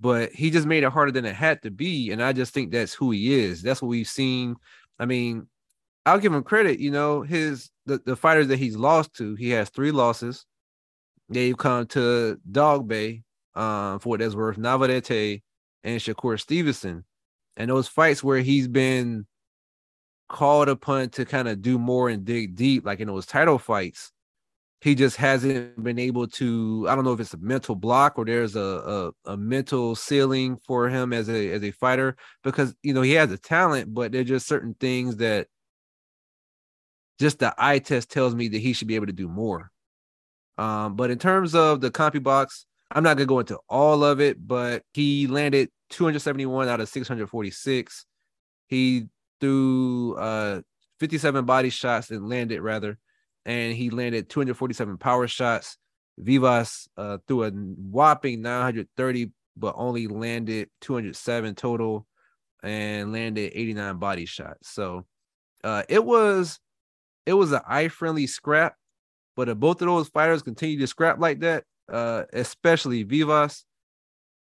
but he just made it harder than it had to be. And I just think that's who he is. That's what we've seen. I mean, I'll give him credit. You know, his the, the fighters that he's lost to, he has three losses. They've come to Dogboe, um, for what that's worth, Navarrete and Shakur Stevenson. And those fights where he's been called upon to kind of do more and dig deep, like in those title fights, he just hasn't been able to. I don't know if it's a mental block or there's a, a, a mental ceiling for him as a as a fighter because you know he has a talent, but there's just certain things that just the eye test tells me that he should be able to do more. Um, but in terms of the CompuBox I'm not gonna go into all of it, but he landed 271 out of 646. He threw uh 57 body shots and landed rather and he landed 247 power shots. Vivas uh, threw a whopping 930, but only landed 207 total and landed 89 body shots. So uh, it was it was an eye friendly scrap, but if both of those fighters continue to scrap like that, uh, especially Vivas,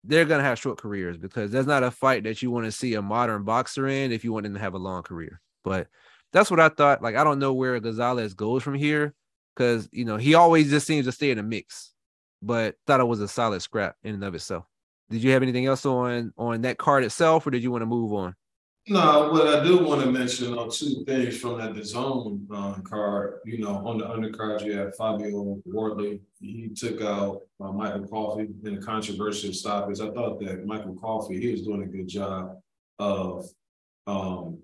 they're gonna have short careers because that's not a fight that you want to see a modern boxer in if you want them to have a long career. But that's what I thought. Like, I don't know where Gonzalez goes from here because you know he always just seems to stay in the mix. But thought it was a solid scrap in and of itself. Did you have anything else on on that card itself, or did you want to move on? No, what I do want to mention are two things from that the zone uh, card. You know, on the undercard, you have Fabio Wardley. He took out uh, Michael Coffey in a controversial stoppage. I thought that Michael Coffey, he was doing a good job of um,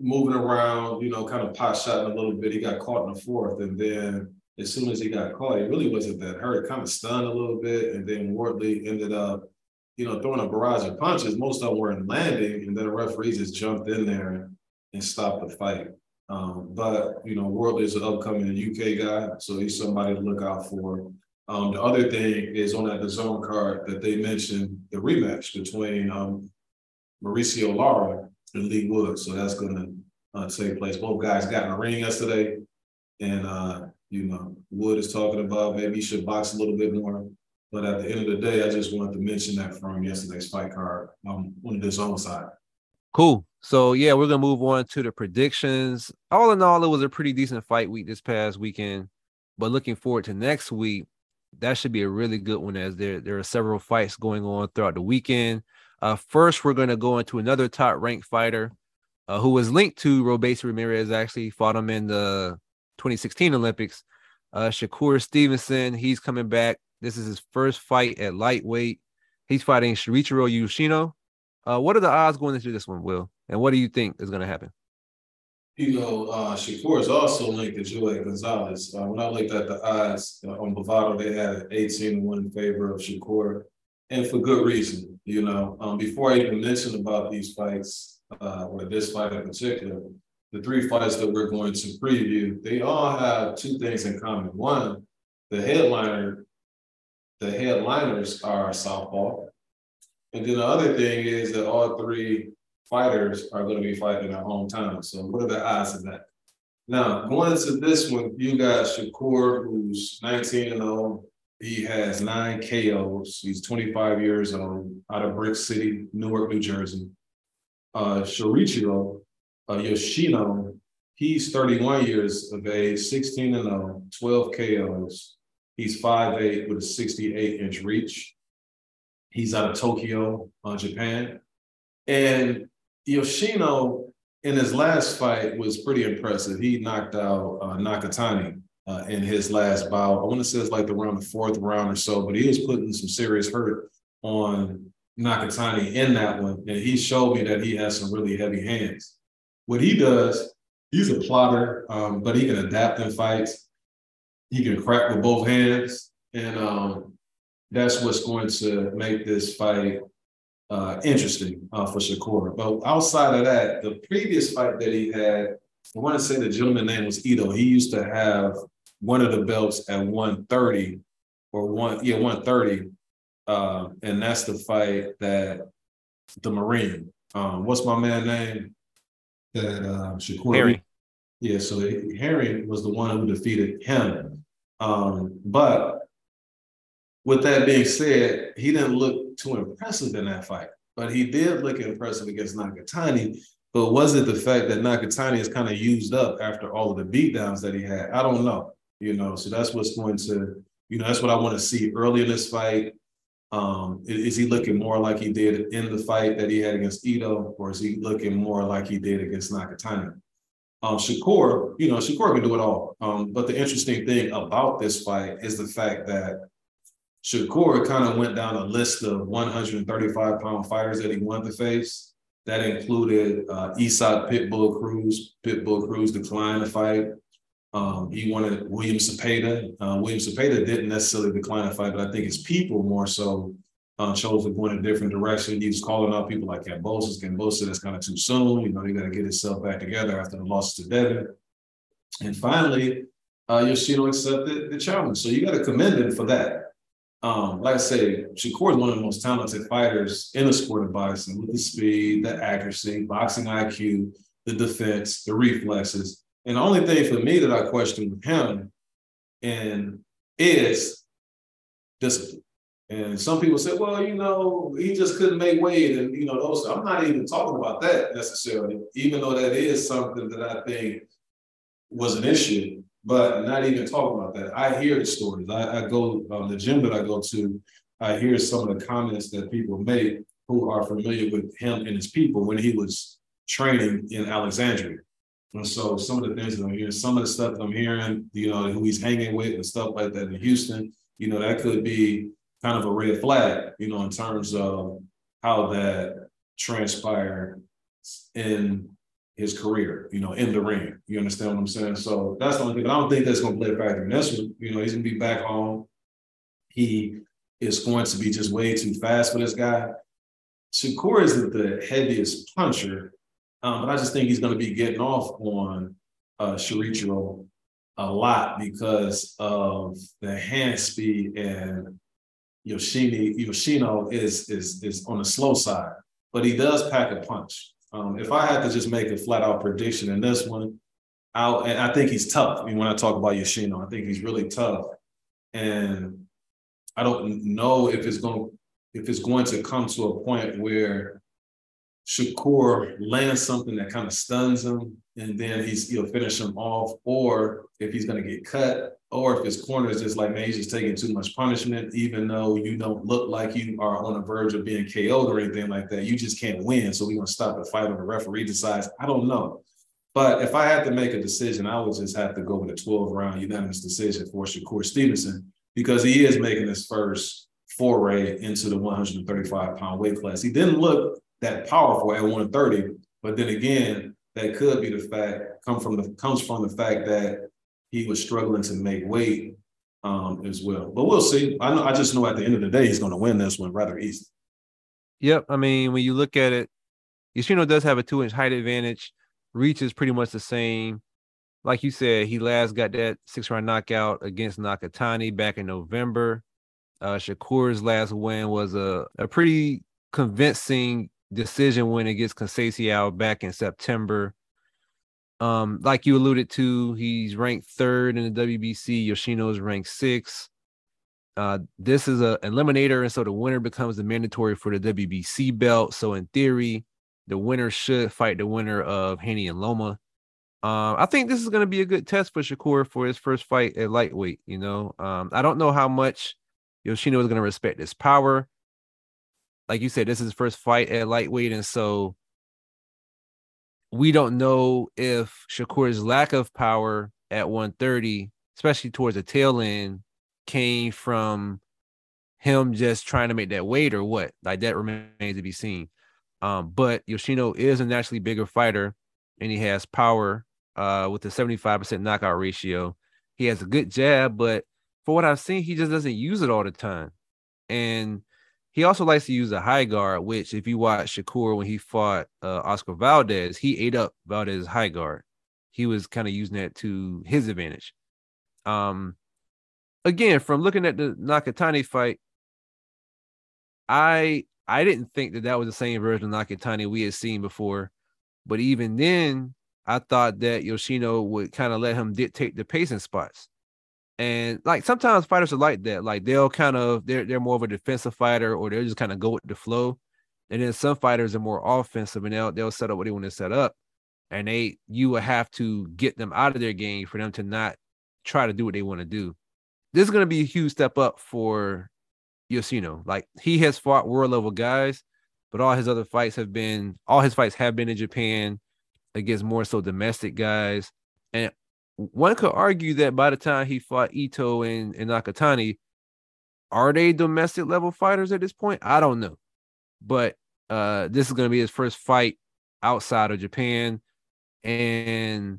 moving around, you know, kind of pot shotting a little bit. He got caught in the fourth, and then as soon as he got caught, he really wasn't that hurt. Kind of stunned a little bit, and then Wardley ended up, you know, throwing a barrage of punches. Most of them weren't landing, and then the referees just jumped in there and stopped the fight. Um, but you know, Wardley is an upcoming UK guy, so he's somebody to look out for. Um, the other thing is on that the zone card that they mentioned the rematch between um, Mauricio Lara and Leigh Wood. So that's going to uh, take place. Both guys got in the ring yesterday, and uh, you know Wood is talking about maybe he should box a little bit more. But at the end of the day, I just wanted to mention that from yesterday's fight card um, on the zone side. Cool. So yeah, we're gonna move on to the predictions. All in all, it was a pretty decent fight week this past weekend. But looking forward to next week, that should be a really good one as there there are several fights going on throughout the weekend. Uh, first, we're going to go into another top ranked fighter uh, who was linked to Robeisy Ramirez, actually fought him in the 2016 Olympics. Uh, Shakur Stevenson, he's coming back. This is his first fight at lightweight. He's fighting Shuichiro Yoshino. Uh, what are the odds going into this one, Will? And what do you think is going to happen? You know, uh, Shakur is also linked to Joet Gonzalez. Uh, when I looked at the odds on Bovada, they had an 18 1 in favor of Shakur, and for good reason. You know, um, before I even mention about these fights, uh, or this fight in particular, the three fights that we're going to preview, they all have two things in common. One, the headliner, the headliners are Southpaw. And then the other thing is that all three fighters are going to be fighting in their hometown. So what are the odds of that? Now, going into this one, you got Shakur, who's 19 and 0, he has nine KOs. He's 25 years old, out of Brick City, Newark, New Jersey. Uh, Shuichiro uh, Yoshino, he's 31 years of age, 16 and 0, 12 KOs. He's 5'8 with a 68 inch reach. He's out of Tokyo, uh, Japan. And Yoshino, in his last fight, was pretty impressive. He knocked out uh, Nakatani uh, in his last bout. I want to say it's like around the fourth round or so, but he was putting some serious hurt on Nakatani in that one. And he showed me that he has some really heavy hands. What he does, he's a plotter, um, but he can adapt in fights. He can crack with both hands. And um, that's what's going to make this fight uh, interesting uh, for Shakur. But outside of that, the previous fight that he had, I want to say the gentleman name was Ito. He used to have one of the belts at 130 or one, yeah, 130. Uh, and that's the fight that the Marine, um, what's my man name? That uh, Shakur. Herring. Yeah, so Herring was the one who defeated him. Um, but with that being said, he didn't look too impressive in that fight, but he did look impressive against Nakatani. But was it the fact that Nakatani is kind of used up after all of the beatdowns that he had? I don't know. You know, so that's what's going to, you know, that's what I want to see early in this fight. Um, is, he looking more like he did in the fight that he had against Ito, or is he looking more like he did against Nakatani? Um, Shakur, you know, Shakur can do it all. Um, but the interesting thing about this fight is the fact that Shakur kind of went down a list of 135 pound fighters that he wanted to face. That included uh, Isaac Pitbull Cruz. Pitbull Cruz declined the fight. Um, he wanted William Zepeda. Uh, William Zepeda didn't necessarily decline a fight, but I think his people more so uh, chose to go in a different direction. He was calling out people like Kambosos. Kambosos, that's kind of too soon. You know, he got to get himself back together after the loss to Devin. And finally, uh, Yoshino accepted the challenge. So you got to commend him for that. Um, like I say, Shakur is one of the most talented fighters in the sport of boxing with the speed, the accuracy, boxing IQ, the defense, the reflexes. And the only thing for me that I question with him and is discipline. And some people say, well, you know, he just couldn't make weight. And, you know, those, I'm not even talking about that necessarily, even though that is something that I think was an issue, but not even talking about that. I hear the stories. I, I go, um, the gym that I go to, I hear some of the comments that people make who are familiar with him and his people when he was training in Alexandria. And so some of the things that I'm hearing, some of the stuff that I'm hearing, you know, who he's hanging with and stuff like that in Houston, you know, that could be kind of a red flag, you know, in terms of how that transpired in his career, you know, in the ring. You understand what I'm saying? So that's the only thing. But I don't think that's going to play a factor in this one. You know, he's going to be back home. He is going to be just way too fast for this guy. Shakur isn't the heaviest puncher, um, but I just think he's going to be getting off on uh, a lot because of the hand speed and Yoshini, Yoshino is is is on the slow side, but he does pack a punch. Um, if I had to just make a flat out prediction in this one, i and I think he's tough. I mean, when I talk about Yoshino, I think he's really tough, and I don't know if it's going if it's going to come to a point where Shakur lands something that kind of stuns him, and then he's he'll finish him off, or if he's going to get cut or if his corner is just like, man, he's just taking too much punishment, even though you don't look like you are on the verge of being KO'd or anything like that. You just can't win. So we're gonna stop the fight or the referee decides. I don't know. But if I had to make a decision, I would just have to go with a 12 round unanimous decision for Shakur Stevenson because he is making his first foray into the 135 pound weight class. He didn't look that powerful at 130, but then again, that could be the fact come from the comes from the fact that he was struggling to make weight um, as well. But we'll see. I know. I just know at the end of the day, he's going to win this one rather easy. Yep. I mean, when you look at it, Yoshino does have a two inch height advantage. Reach is pretty much the same. Like you said, he last got that six round knockout against Nakatani back in November. Uh, Shakur's last win was a, a pretty convincing decision win against Conceição back in September. Um, like you alluded to, he's ranked third in the WBC. Yoshino is ranked sixth. Uh, this is a eliminator, and so the winner becomes the mandatory for the WBC belt. So in theory, the winner should fight the winner of Haney and Loma. Um, I think this is going to be a good test for Shakur for his first fight at lightweight. You know, um, I don't know how much Yoshino is going to respect his power. Like you said, this is his first fight at lightweight, and so we don't know if Shakur's lack of power at 130, especially towards the tail end, came from him just trying to make that weight or what. Like that remains to be seen. Um, but Yoshino is a naturally bigger fighter and he has power uh, with a 75% knockout ratio. He has a good jab, but for what I've seen, he just doesn't use it all the time. And he also likes to use a high guard, which if you watch Shakur when he fought uh, Oscar Valdez, he ate up Valdez's high guard. He was kind of using that to his advantage. Um, again, from looking at the Nakatani fight, I I didn't think that that was the same version of Nakatani we had seen before, but even then, I thought that Yoshino would kind of let him dictate the pacing spots. And like sometimes fighters are like that. Like they'll kind of they're they're more of a defensive fighter or they'll just kind of go with the flow. And then some fighters are more offensive and they'll they'll set up what they want to set up. And they you will have to get them out of their game for them to not try to do what they want to do. This is gonna be a huge step up for Yoshino. Like he has fought world level guys, but all his other fights have been all his fights have been in Japan against more so domestic guys. And one could argue that by the time he fought Ito and, and Nakatani, are they domestic level fighters at this point? I don't know. But uh this is gonna be his first fight outside of Japan. And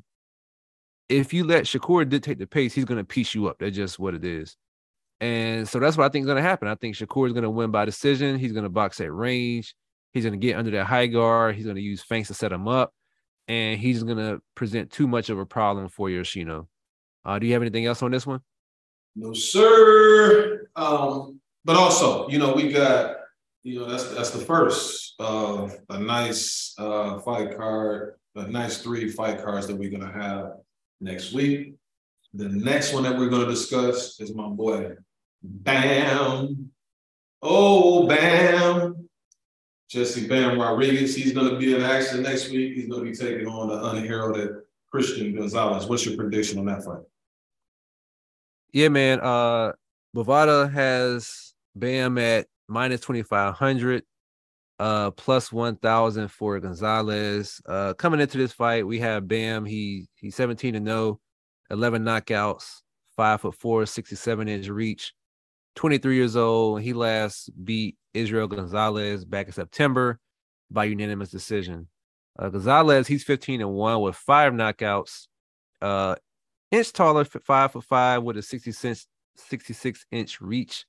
if you let Shakur dictate the pace, he's gonna piece you up. That's just what it is. And so that's what I think is gonna happen. I think Shakur is gonna win by decision. He's gonna box at range. He's gonna get under that high guard. He's gonna use feints to set him up and he's gonna present too much of a problem for Yoshino. Uh, do you have anything else on this one? No, sir. Um, but also, you know, we got, you know, that's that's the first of a nice uh, fight card, a nice three fight cards that we're gonna have next week. The next one that we're gonna discuss is my boy Bam. Oh, Bam. Jesse Bam Rodriguez. He's going to be in action next week. He's going to be taking on the unheralded Cristian Gonzalez. What's your prediction on that fight? Yeah, man. Uh, Bovada has Bam at minus 2,500, uh, plus 1,000 for Gonzalez. Uh, coming into this fight, we have Bam. He he's 17 to 0, 11 knockouts, five foot four, 67 inch reach. 23 years old. He last beat Israel Gonzalez back in September by unanimous decision. Uh, Gonzalez, he's 15 and 1 with five knockouts. Uh, inch taller, five foot five with a 66, 66 inch reach.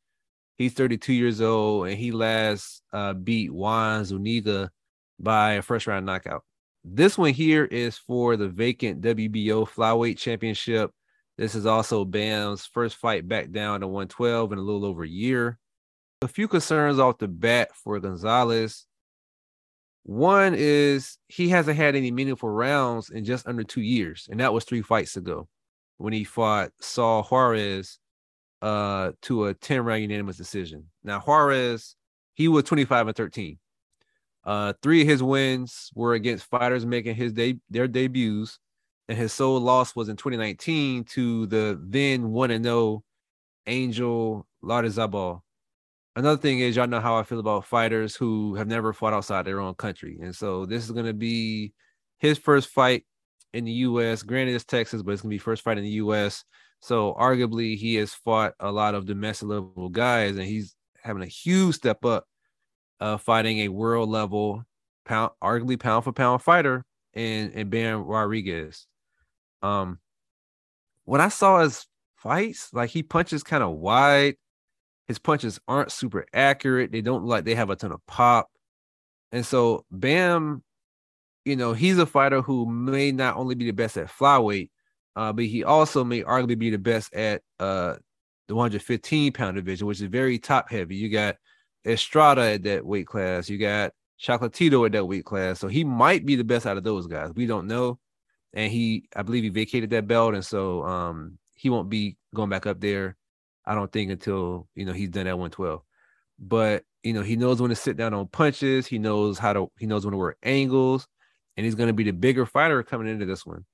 He's 32 years old and he last uh, beat Juan Zuniga by a first round knockout. This one here is for the vacant WBO flyweight championship. This is also Bam's first fight back down to 112 in a little over a year. A few concerns off the bat for Gonzalez. One is he hasn't had any meaningful rounds in just under two years, and that was three fights ago when he fought Saul Juarez uh, to a 10 round unanimous decision. Now, Juarez, he was 25 and 13. Uh, three of his wins were against fighters making his de- their debuts and his sole loss was in 2019 to the then 1 and 0 Angel Larrazabal. Another thing is, y'all know how I feel about fighters who have never fought outside their own country. And so this is going to be his first fight in the US. Granted, it's Texas, but it's going to be first fight in the US. So arguably, he has fought a lot of domestic level guys, and he's having a huge step up, uh, fighting a world level pound, arguably pound for pound fighter in, in Bam Rodriguez. Um, when I saw his fights, like he punches kind of wide. His punches aren't super accurate. They don't like they have a ton of pop. And so Bam, you know, he's a fighter who may not only be the best at flyweight, uh, but he also may arguably be the best at uh the 115 pound division, which is very top heavy. You got Estrada at that weight class. You got Chocolatito at that weight class. So he might be the best out of those guys. We don't know and he I believe he vacated that belt, and so um he won't be going back up there. I don't think until you know he's done at 112. But you know he knows when to sit down on punches. He knows how to he knows when to work angles, and he's going to be the bigger fighter coming into this one.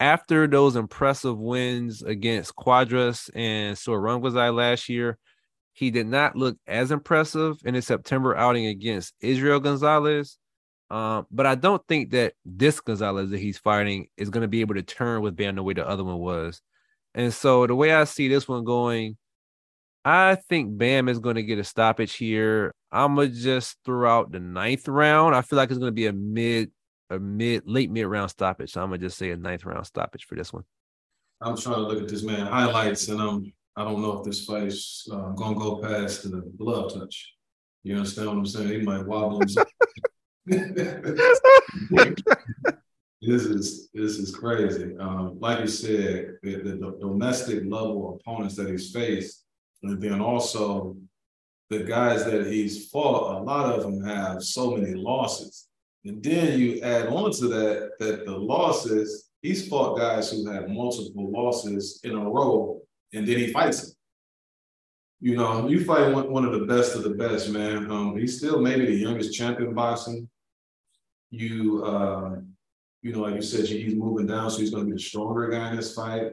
After those impressive wins against Cuadras and Sor Rungvisai last year, he did not look as impressive in his September outing against Israel Gonzalez. Um, but I don't think that this Gonzalez that he's fighting is going to be able to turn with Bam the way the other one was. And so the way I see this one going, I think Bam is going to get a stoppage here. I'm gonna just throw out the ninth round. I feel like it's going to be a mid, a mid, late mid round stoppage. So I'm gonna just say a ninth round stoppage for this one. I'm trying to look at this man highlights, and I'm I don't know if this fight's uh, gonna go past the glove touch. You understand what I'm saying? He might wobble himself. this is this is crazy. Um, like you said, the, the, domestic level opponents that he's faced, and then also the guys that he's fought, a lot of them have so many losses. And then you add on to that that the losses, he's fought guys who have multiple losses in a row and then he fights him. You know, you fight one, one of the best of the best, man. Um, he's still maybe the youngest champion boxing. You, uh, you know, like you said, he's moving down, so he's going to be the stronger guy in this fight.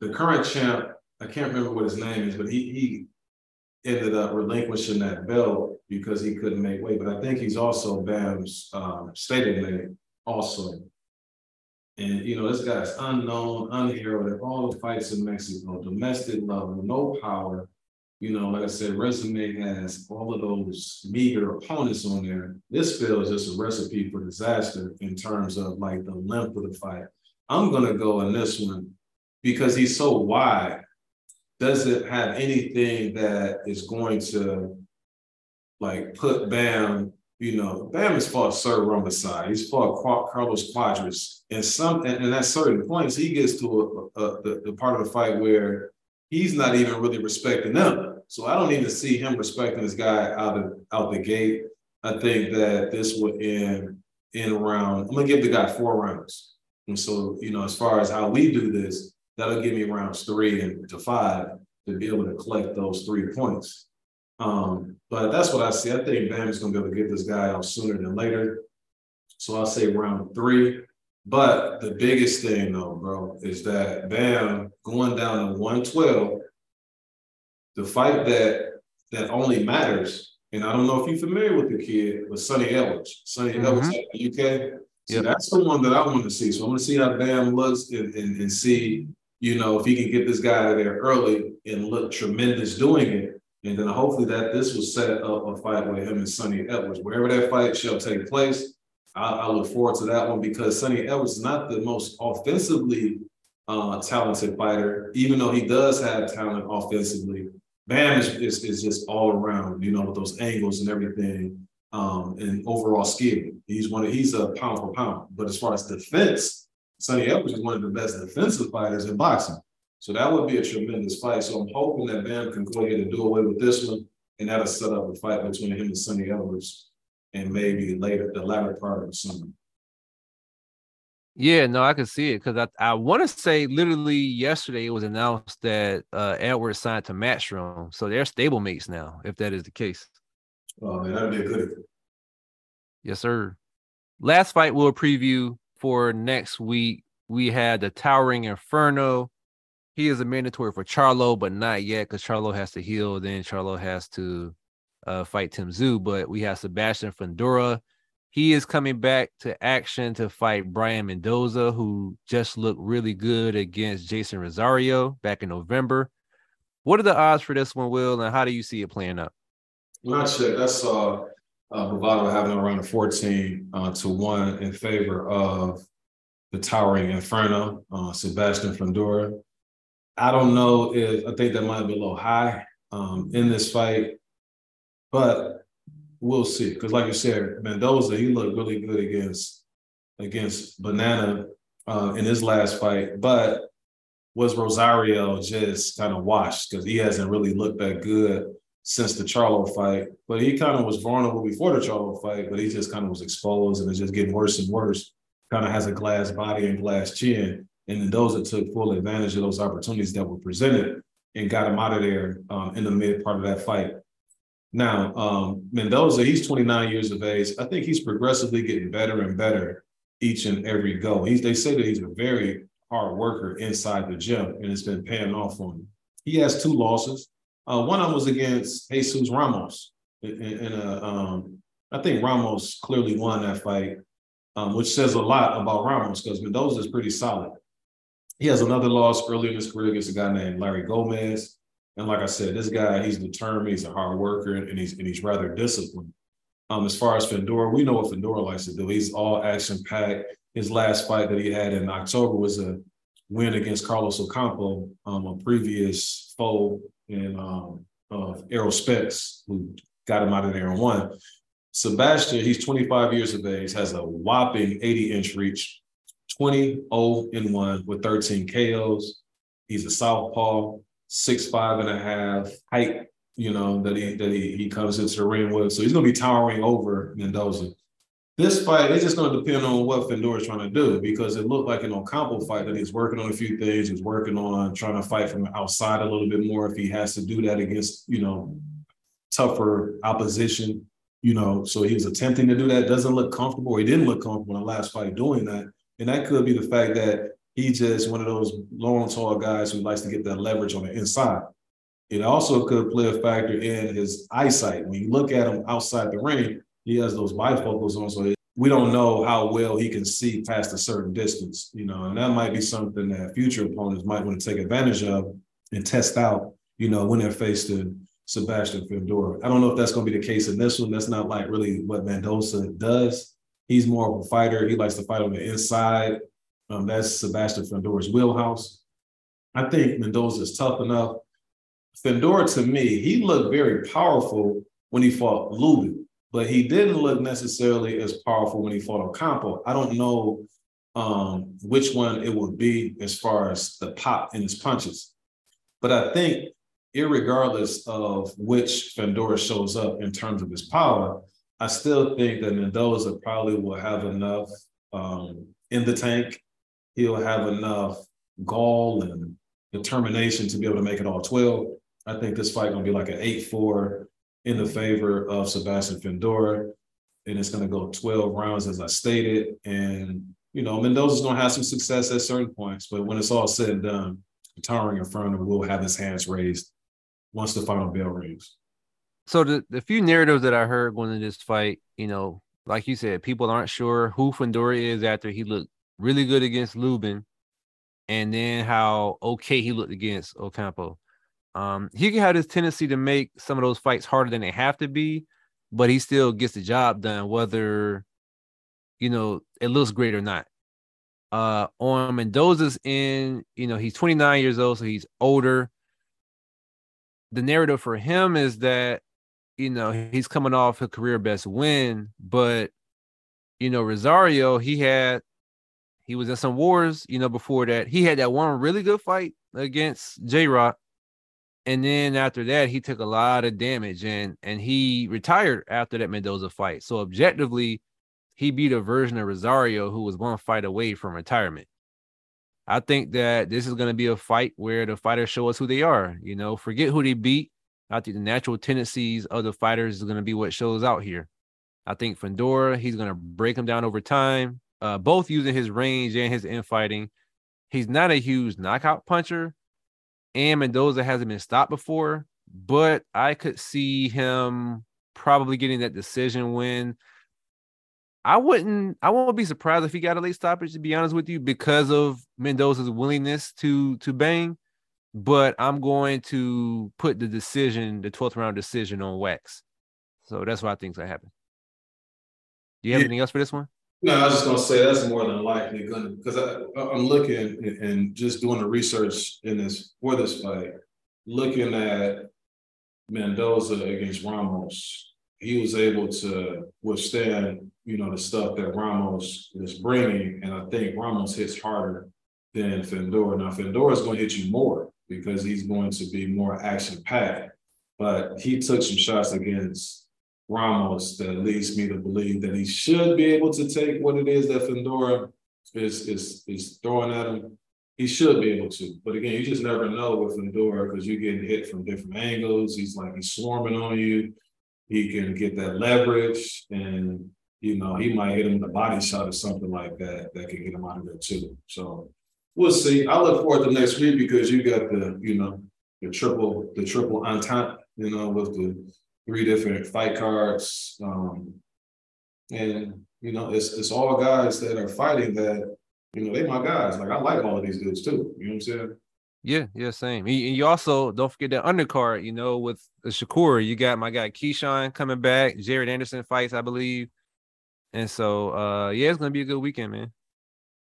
The current champ, I can't remember what his name is, but he he ended up relinquishing that belt because he couldn't make weight. But I think he's also Bam's um, stablemate also. And you know, this guy's unknown, unheralded, all the fights in Mexico, domestic level, no power. You know, like I said, resume has all of those meager opponents on there. This field is just a recipe for disaster in terms of like the length of the fight. I'm gonna go in this one because he's so wide. Doesn't have anything that is going to like put Bam you know, Bam has fought Sor Rungvisai. He's fought Carlos Cuadras. And some and, and at certain points, he gets to a, a, the, the part of the fight where he's not even really respecting them. So I don't even see him respecting this guy out of out the gate. I think that this would end in round. I'm gonna give the guy four rounds. And so, you know, as far as how we do this, that'll give me rounds three and to five to be able to collect those three points. Um, but that's what I see. I think Bam is to be able to get this guy out sooner than later. So I'll say round three. But the biggest thing, though, bro, is that Bam going down to 112, the fight that that only matters. And I don't know if you're familiar with the kid, but Sunny Edwards. Sunny mm-hmm. Edwards at the UK. So yep. that's the one that I want to see. So I want to see how Bam looks and, and, and see, you know, if he can get this guy out of there early and look tremendous doing it and then hopefully that this will set up a fight with him and Sunny Edwards. Wherever that fight shall take place, I, I look forward to that one because Sunny Edwards is not the most offensively uh, talented fighter, even though he does have talent offensively. Bam is, is, is just all around, you know, with those angles and everything, um, and overall skill. He's one of, he's a pound for pound. But as far as defense, Sunny Edwards is one of the best defensive fighters in boxing. So that would be a tremendous fight. So I'm hoping that Bam can go ahead and do away with this one, and that'll set up a fight between him and Sunny Edwards, and maybe later the latter part of the summer. Yeah, no, I can see it because I, I want to say literally yesterday it was announced that uh, Edwards signed to Matchroom, so they're stablemates now. If that is the case. Oh man, that'd be a good. Yes, sir. Last fight we'll preview for next week. We had the Towering Inferno he is a mandatory for Charlo, but not yet because Charlo has to heal. Then Charlo has to uh, fight Tim Tszyu. But we have Sebastian Fundora. He is coming back to action to fight Brian Mendoza, who just looked really good against Jeison Rosario back in November. What are the odds for this one, Will, and how do you see it playing out? Not sure. That's uh, uh Bovada having around 14 uh, to 1 in favor of the towering Inferno, uh, Sebastian Fundora. I don't know if I think that might be a little high um, in this fight, but we'll see. Because like you said, Mendoza, he looked really good against against Banana uh, in his last fight, but was Rosario just kind of washed because he hasn't really looked that good since the Charlo fight. But he kind of was vulnerable before the Charlo fight, but he just kind of was exposed and it's just getting worse and worse. Kind of has a glass body and glass chin. And Mendoza took full advantage of those opportunities that were presented and got him out of there um, in the mid part of that fight. Now, um, Mendoza, he's 29 years of age. I think he's progressively getting better and better each and every go. He's, they say that he's a very hard worker inside the gym, and it's been paying off for him. He has two losses. Uh, one of them was against Jesus Ramos. In, in a, um, I think Ramos clearly won that fight, um, which says a lot about Ramos because Mendoza is pretty solid. He has another loss early in his career against a guy named Larry Gomez. And like I said, this guy, he's determined, he's a hard worker, and he's and he's rather disciplined. Um, as far as Fundora, we know what Fundora likes to do. He's all action packed. His last fight that he had in October was a win against Carlos Ocampo, um, a previous foe in um, of Errol Spence, who got him out of there and won. Sebastian, he's 25 years of age, has a whopping 80 inch reach, 20 0 and 1 with 13 KOs. He's a southpaw, six five and a half height, you know, that he that he, he comes into the ring with. So he's gonna be towering over Mendoza. this fight, it's just going to depend on what Fundora is trying to do because it looked like an Ocampo fight that he's working on a few things. He's working on trying to fight from outside a little bit more if he has to do that against, you know, tougher opposition, you know. So he was attempting to do that. Doesn't look comfortable. He didn't look comfortable in the last fight doing that. And that could be the fact that he's just one of those long, tall guys who likes to get that leverage on the inside. It also could play a factor in his eyesight. When you look at him outside the ring, he has those bifocals on, so we don't know how well he can see past a certain distance, you know, and that might be something that future opponents might want to take advantage of and test out, you know, when they're faced to Sebastian Fundora. I don't know if that's going to be the case in this one. That's not like really what Mendoza does. He's more of a fighter. He likes to fight on the inside. Um, that's Sebastian Fundora's wheelhouse. I think Mendoza is tough enough. Fundora, to me, he looked very powerful when he fought Lubin but he didn't look necessarily as powerful when he fought Ocampo. I don't know um, which one it would be as far as the pop in his punches. But I think, regardless of which Fundora shows up in terms of his power, I still think that Mendoza probably will have enough um, in the tank. He'll have enough gall and determination to be able to make it all 12. I think this fight gonna be like an 8-4 in the favor of Sebastian Fundora. And it's going to go 12 rounds, as I stated. And, you know, Mendoza's going to have some success at certain points. But when it's all said and done, towering Inferno will have his hands raised once the final bell rings. So the, the few narratives that I heard going into this fight, you know, like you said, people aren't sure who Fundora is after he looked really good against Lubin, and then how okay he looked against Ocampo. Um, he can have this tendency to make some of those fights harder than they have to be, but he still gets the job done, whether you know it looks great or not. Uh, on Mendoza's end, you know, he's 29 years old, so he's older. The narrative for him is that, you know, he's coming off a career best win, but you know, Rosario, he had he was in some wars, you know, before that. He had that one really good fight against J Rock and then after that, he took a lot of damage and and he retired after that Mendoza fight. So objectively, he beat a version of Rosario who was one fight away from retirement. I think that this is going to be a fight where the fighters show us who they are. You know, forget who they beat. I think the natural tendencies of the fighters is going to be what shows out here. I think Fundora, he's going to break him down over time, uh, both using his range and his infighting. He's not a huge knockout puncher, and Mendoza hasn't been stopped before, but I could see him probably getting that decision win. I wouldn't I won't be surprised if he got a late stoppage to be honest with you because of Mendoza's willingness to to bang, but I'm going to put the decision, the 12th round decision on wax. So that's why I think is gonna happen. Do you have yeah. anything else for this one? No, I was just gonna say that's more than likely gonna because I I'm looking and just doing the research in this for this fight, looking at Mendoza against Ramos. He was able to withstand, you know, the stuff that Ramos is bringing, and I think Ramos hits harder than Fundora. Now Fundora is going to hit you more because he's going to be more action packed, but he took some shots against Ramos that leads me to believe that he should be able to take what it is that Fundora is is is throwing at him. He should be able to, but again, you just never know with Fundora because you're getting hit from different angles. He's like he's swarming on you. He can get that leverage, and you know he might hit him with a body shot or something like that that can get him out of there too. So we'll see. I look forward to next week because you got the you know the triple the triple entente, you know, with the three different fight cards. Um, and you know, it's it's all guys that are fighting that, you know, they my guys. Like I like all of these dudes too. You know what I'm saying? Yeah, yeah, same. And you also don't forget that undercard, you know, with Shakur, you got my guy Keyshawn coming back, Jared Anderson fights, I believe. And so uh yeah, it's gonna be a good weekend, man.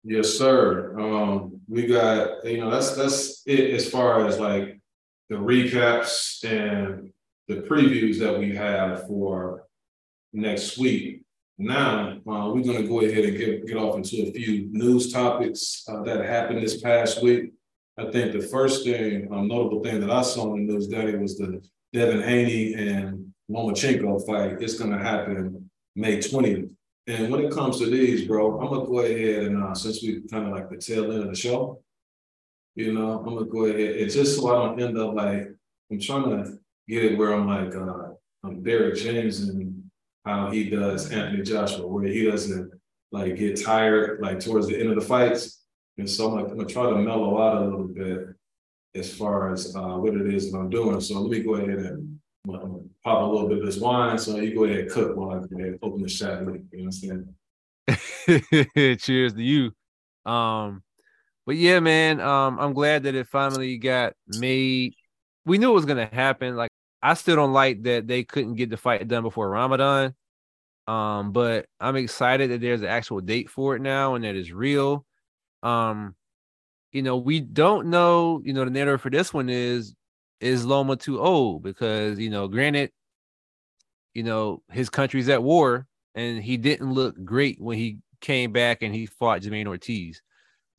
Yes, sir. Um, we got, you know, that's that's it as far as like the recaps and the previews that we have for next week. Now, uh, we're going to go ahead and get, get off into a few news topics uh, that happened this past week. I think the first thing, um, notable thing that I saw in the news, Daddy, was the Devin Haney and Lomachenko fight. It's going to happen May 20th And when it comes to these, bro, I'm gonna go ahead and uh, since we kind of like the tail end of the show, you know, I'm gonna go ahead and just so I don't end up like I'm trying to get it where I'm like uh I'm Derrick James and how he does Anthony Joshua, where he doesn't like get tired like towards the end of the fights. And so I'm, like, I'm gonna try to mellow out a little bit as far as uh, what it is that I'm doing. So let me go ahead and pop a little bit of this wine. So you go ahead and cook while I go ahead open the shot. You know what I'm saying? Cheers to you. Um, but yeah, man, um, I'm glad that it finally got made. We knew it was gonna happen. Like I still don't like that they couldn't get the fight done before Ramadan. Um, but I'm excited that there's an actual date for it now and that it's real. Um, you know, we don't know, you know, the narrative for this one is is Loma too old? Because, you know, granted, you know, his country's at war and he didn't look great when he came back and he fought Jamaine Ortiz.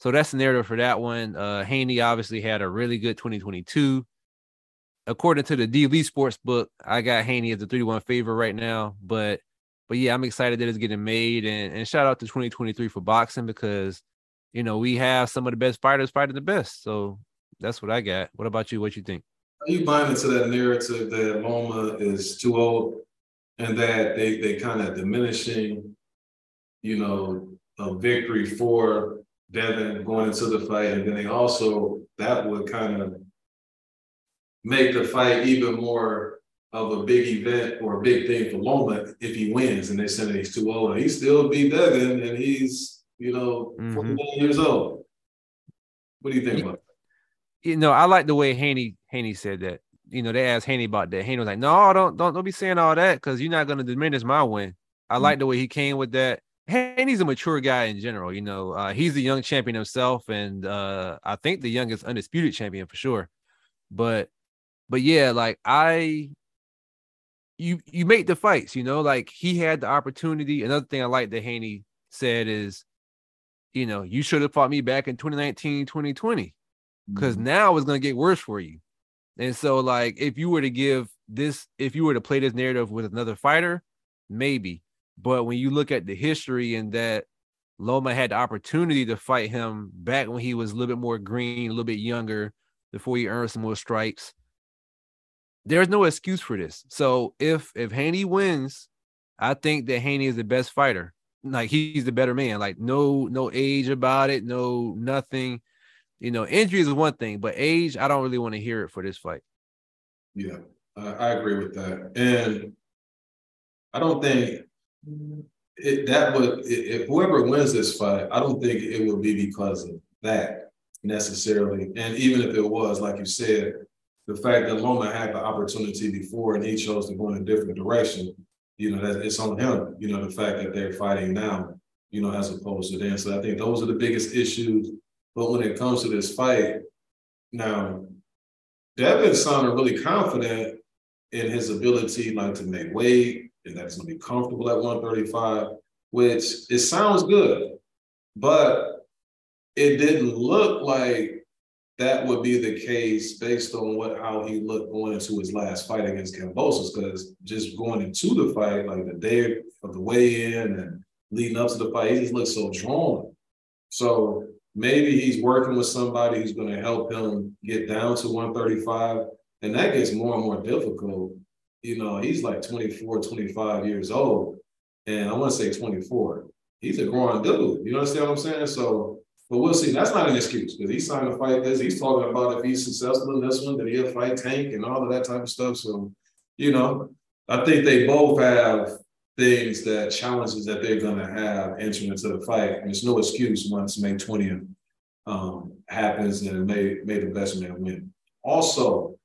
So that's the narrative for that one. Uh Haney obviously had a really good 2022. According to the D Lee Sports book, I got Haney as a 31 favorite right now. But but yeah, I'm excited that it's getting made and, and shout out to 2023 for boxing because you know, we have some of the best fighters fighting the best. So that's what I got. What about you? What you think? Are you buying into that narrative that Loma is too old and that they they kind of diminishing, you know, a victory for Devin going into the fight, and then they also that would kind of make the fight even more of a big event or a big thing for Loma if he wins and they say he's too old. He still beat Devin and he's you know, mm-hmm. 49 years old. What do you think you, about that? You know, I like the way Haney Haney said that. You know, they asked Haney about that. Haney was like, "No, don't don't don't be saying all that because you're not going to diminish my win." I mm-hmm. like the way he came with that. Haney's a mature guy in general. You know, uh, he's a young champion himself, and uh, I think the youngest undisputed champion for sure. But, but yeah, like I, you you make the fights. You know, like he had the opportunity. Another thing I like that Haney said is you know, you should have fought me back in 2019, 2020, because mm-hmm. now it's going to get worse for you. And so, like, if you were to give this, if you were to play this narrative with another fighter, maybe. But when you look at the history and that Loma had the opportunity to fight him back when he was a little bit more green, a little bit younger, before he earned some more stripes, there's no excuse for this. So if if Haney wins, I think that Haney is the best fighter like he's the better man. Like no no age about it, no nothing. You know, injury is one thing, but age, I don't really want to hear it for this fight. Yeah, I, I agree with that, and I don't think it that would if whoever wins this fight, I don't think it would be because of that necessarily. And even if it was, like you said, the fact that Loma had the opportunity before and he chose to go in a different direction, you know, that it's on him, you know, the fact that they're fighting now, you know, as opposed to then. So I think those are the biggest issues. But when it comes to this fight, now, Devin sounded really confident in his ability, like to make weight and that he's gonna be comfortable at 135, which it sounds good, but it didn't look like that would be the case based on what how he looked going into his last fight against Kambosos. Because just going into the fight, like the day of the weigh-in and leading up to the fight, he just looked so drawn. So maybe he's working with somebody who's going to help him get down to 135. And that gets more and more difficult. You know, he's like 24, 25 years old. And I want to say 24. He's a growing dude. You understand what I'm saying? So but we'll see. That's not an excuse because he's trying to fight this. He's talking about if he's successful in this one, that he'll fight Tank and all of that type of stuff. So, you know, I think they both have things that challenges that they're going to have entering into the fight. And it's no excuse once May 20th um, happens and may, may the best man win. Also,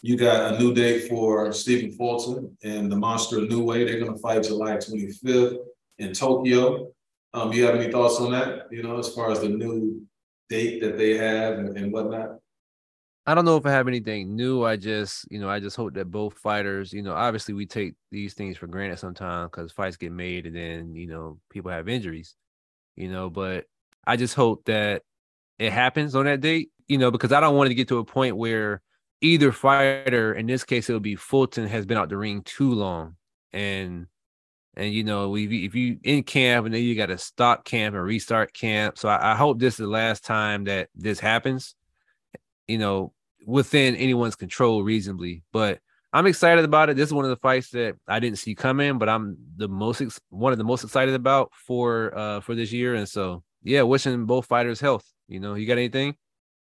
you got a new date for Stephen Fulton and the Monster Inoue. They're going to fight July 25th in Tokyo. Um, you have any thoughts on that? You know, as far as the new date that they have and, and whatnot. I don't know if I have anything new. I just, you know, I just hope that both fighters, you know, obviously we take these things for granted sometimes because fights get made and then, you know, people have injuries, you know, but I just hope that it happens on that date, you know, because I don't want to get to a point where either fighter, in this case, it would be Fulton, has been out the ring too long and And you know, you, if you in camp and then you got to stop camp and restart camp. So I, I hope this is the last time that this happens. You know, within anyone's control reasonably. But I'm excited about it. This is one of the fights that I didn't see coming, but I'm the most ex- one of the most excited about for uh for this year. And so yeah, wishing both fighters health. You know, you got anything?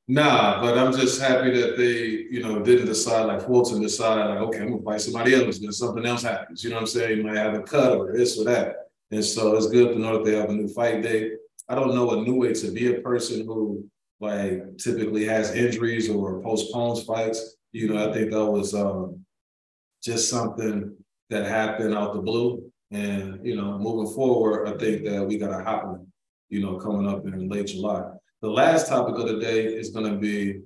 Nah, but I'm just happy that they, you know, didn't decide like Fulton decided like, okay, I'm gonna fight somebody else. Then something else happens. You know what I'm saying? You might have a cut or this or that. And so it's good to know that they have a new fight day. I don't know a new way to be a person who like typically has injuries or postpones fights. You know, I think that was um, just something that happened out the blue. And, you know, moving forward, I think that we got a hot one, you know, coming up in late July. The last topic of the day is going to be,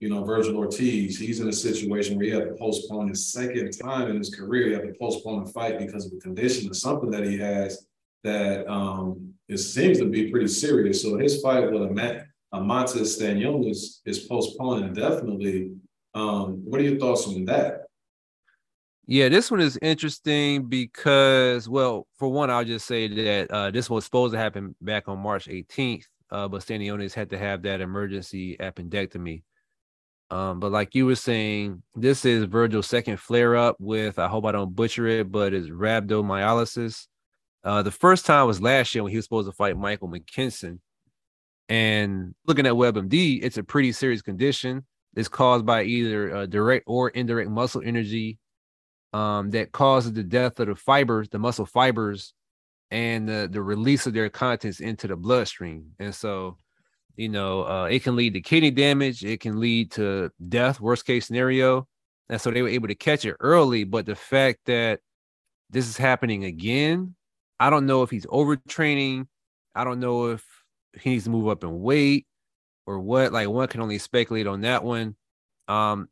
you know, Vergil Ortiz. He's in a situation where he had to postpone his second time in his career. He had to postpone a fight because of a condition or something that he has that um, it seems to be pretty serious. So his fight with Amat, Eimantas Stanionis is postponed indefinitely. Um, what are your thoughts on that? Yeah, this one is interesting because, well, for one, I'll just say that uh, this was supposed to happen back on March 18th, uh, but Stanionis had to have that emergency appendectomy. Um, but like you were saying, this is Vergil's second flare up with, I hope I don't butcher it, but it's rhabdomyolysis. Uh, the first time was last year when he was supposed to fight Michael McKinson. And looking at WebMD, it's a pretty serious condition. It's caused by either direct or indirect muscle energy um, that causes the death of the fibers, the muscle fibers, and the, the release of their contents into the bloodstream. And so, you know, uh, it can lead to kidney damage, it can lead to death, worst case scenario. And so they were able to catch it early. But the fact that this is happening again, I don't know if he's overtraining. I don't know if he needs to move up in weight or what. Like one can only speculate on that one. Um,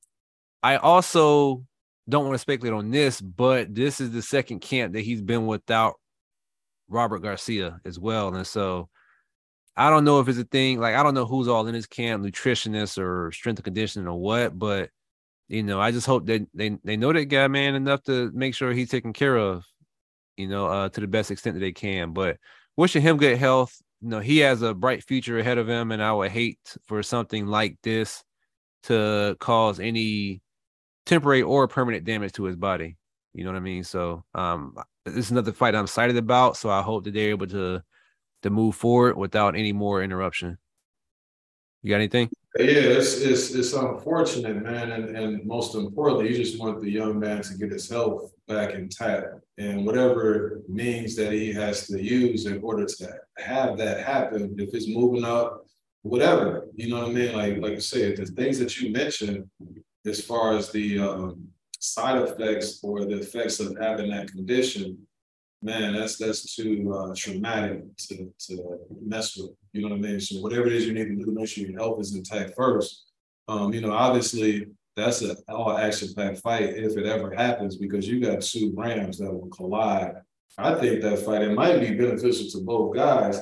I also don't want to speculate on this, but this is the second camp that he's been without Robert Garcia as well. And so I don't know if it's a thing. Like I don't know who's all in his camp, nutritionists or strength and conditioning or what, but you know, I just hope that they they know that guy, man, enough to make sure he's taken care of, you know, uh, to the best extent that they can. But wishing him good health. You know, he has a bright future ahead of him, and I would hate for something like this to cause any temporary or permanent damage to his body. You know what I mean? So um this is another fight I'm excited about. So I hope that they're able to to move forward without any more interruption. You got anything? Yeah, it's it's it's unfortunate, man, and and most importantly, you just want the young man to get his health back intact, and whatever means that he has to use in order to have that happen. If it's moving up, whatever, you know what I mean. Like like I said, the things that you mentioned as far as the um, side effects or the effects of having that condition, man, that's that's too uh, traumatic to, to mess with. You know what I mean? So whatever it is you need to do, make sure your health is intact first. Um, you know, obviously that's an all action packed fight if it ever happens because you got two Rams that will collide. I think that fight it might be beneficial to both guys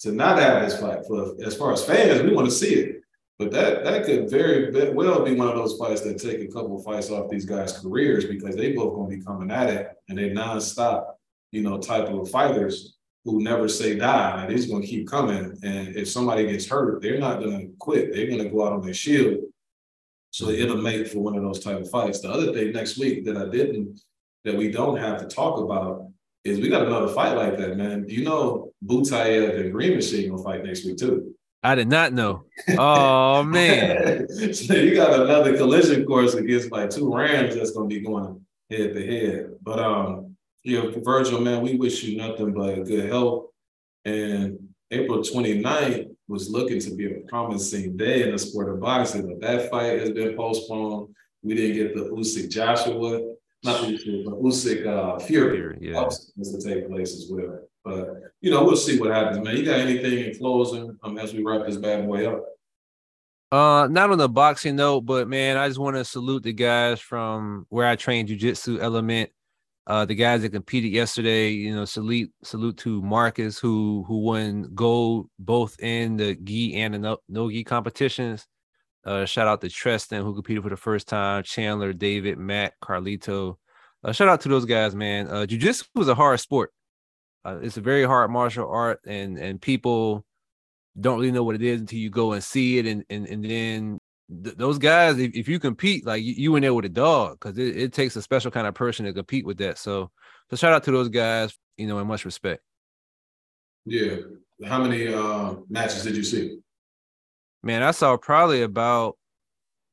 to not have this fight. For as far as fans, we want to see it. But that that could very well be one of those fights that take a couple of fights off these guys' careers because they both gonna be coming at it and they nonstop, you know, type of fighters who never say die. Like, they're gonna keep coming. And if somebody gets hurt, they're not gonna quit. They're gonna go out on their shield. So it'll make for one of those type of fights. The other thing next week that I didn't, that we don't have to talk about is we got another fight like that, man. You know, Butayev and Green Machine gonna fight next week too. I did not know. Oh man. so you got another collision course against like two Rams that's gonna be going head to head. But um, you know, Vergil, man, we wish you nothing but good health. And April 29th was looking to be a promising day in the sport of boxing, but that fight has been postponed. We didn't get the Usyk Joshua, not Usyk, but Usyk uh, Fury. Fury yeah. to take place as well. But you know, we'll see what happens, man. You got anything in closing um, as we wrap this bad boy up? Uh, not on the boxing note, but man, I just want to salute the guys from where I trained jujitsu element. Uh, the guys that competed yesterday, you know, salute salute to Marcus who who won gold both in the gi and the no, no gi competitions. Uh, shout out to Treston who competed for the first time, Chandler, David, Matt, Carlito, uh, shout out to those guys, man. Uh, jiu-jitsu was a hard sport. Uh, it's a very hard martial art, and and people don't really know what it is until you go and see it, and and and then th- those guys, if, if you compete, like you, you in there with a dog, because it, it takes a special kind of person to compete with that. So, so shout out to those guys, you know, and much respect. Yeah. How many uh, matches did you see? Man, I saw probably about.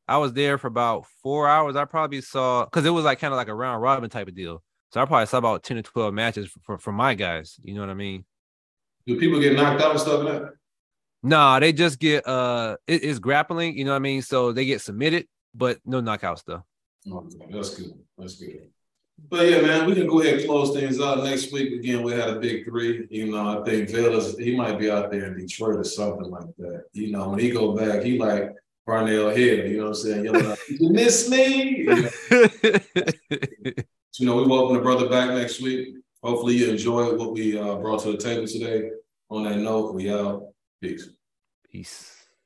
I was there for about four hours. I probably saw because it was like kind of like a round robin type of deal. So I probably saw about ten to twelve matches for for my guys. You know what I mean? Do people get knocked out and stuff like that? Nah, they just get uh, it, it's grappling. You know what I mean? So they get submitted, but no knockouts though. Okay, that's good. That's good. But yeah, man, we can go ahead and close things out next week. Again, we had a big three. You know, I think Villas, he might be out there in Detroit or something like that. You know, when he go back, he like Parnell Hill, you know what I'm saying? Yelling out, you miss me. You know? you know, we welcome the brother back next week. Hopefully you enjoyed what we uh, brought to the table today. On that note, we out. Peace. Peace.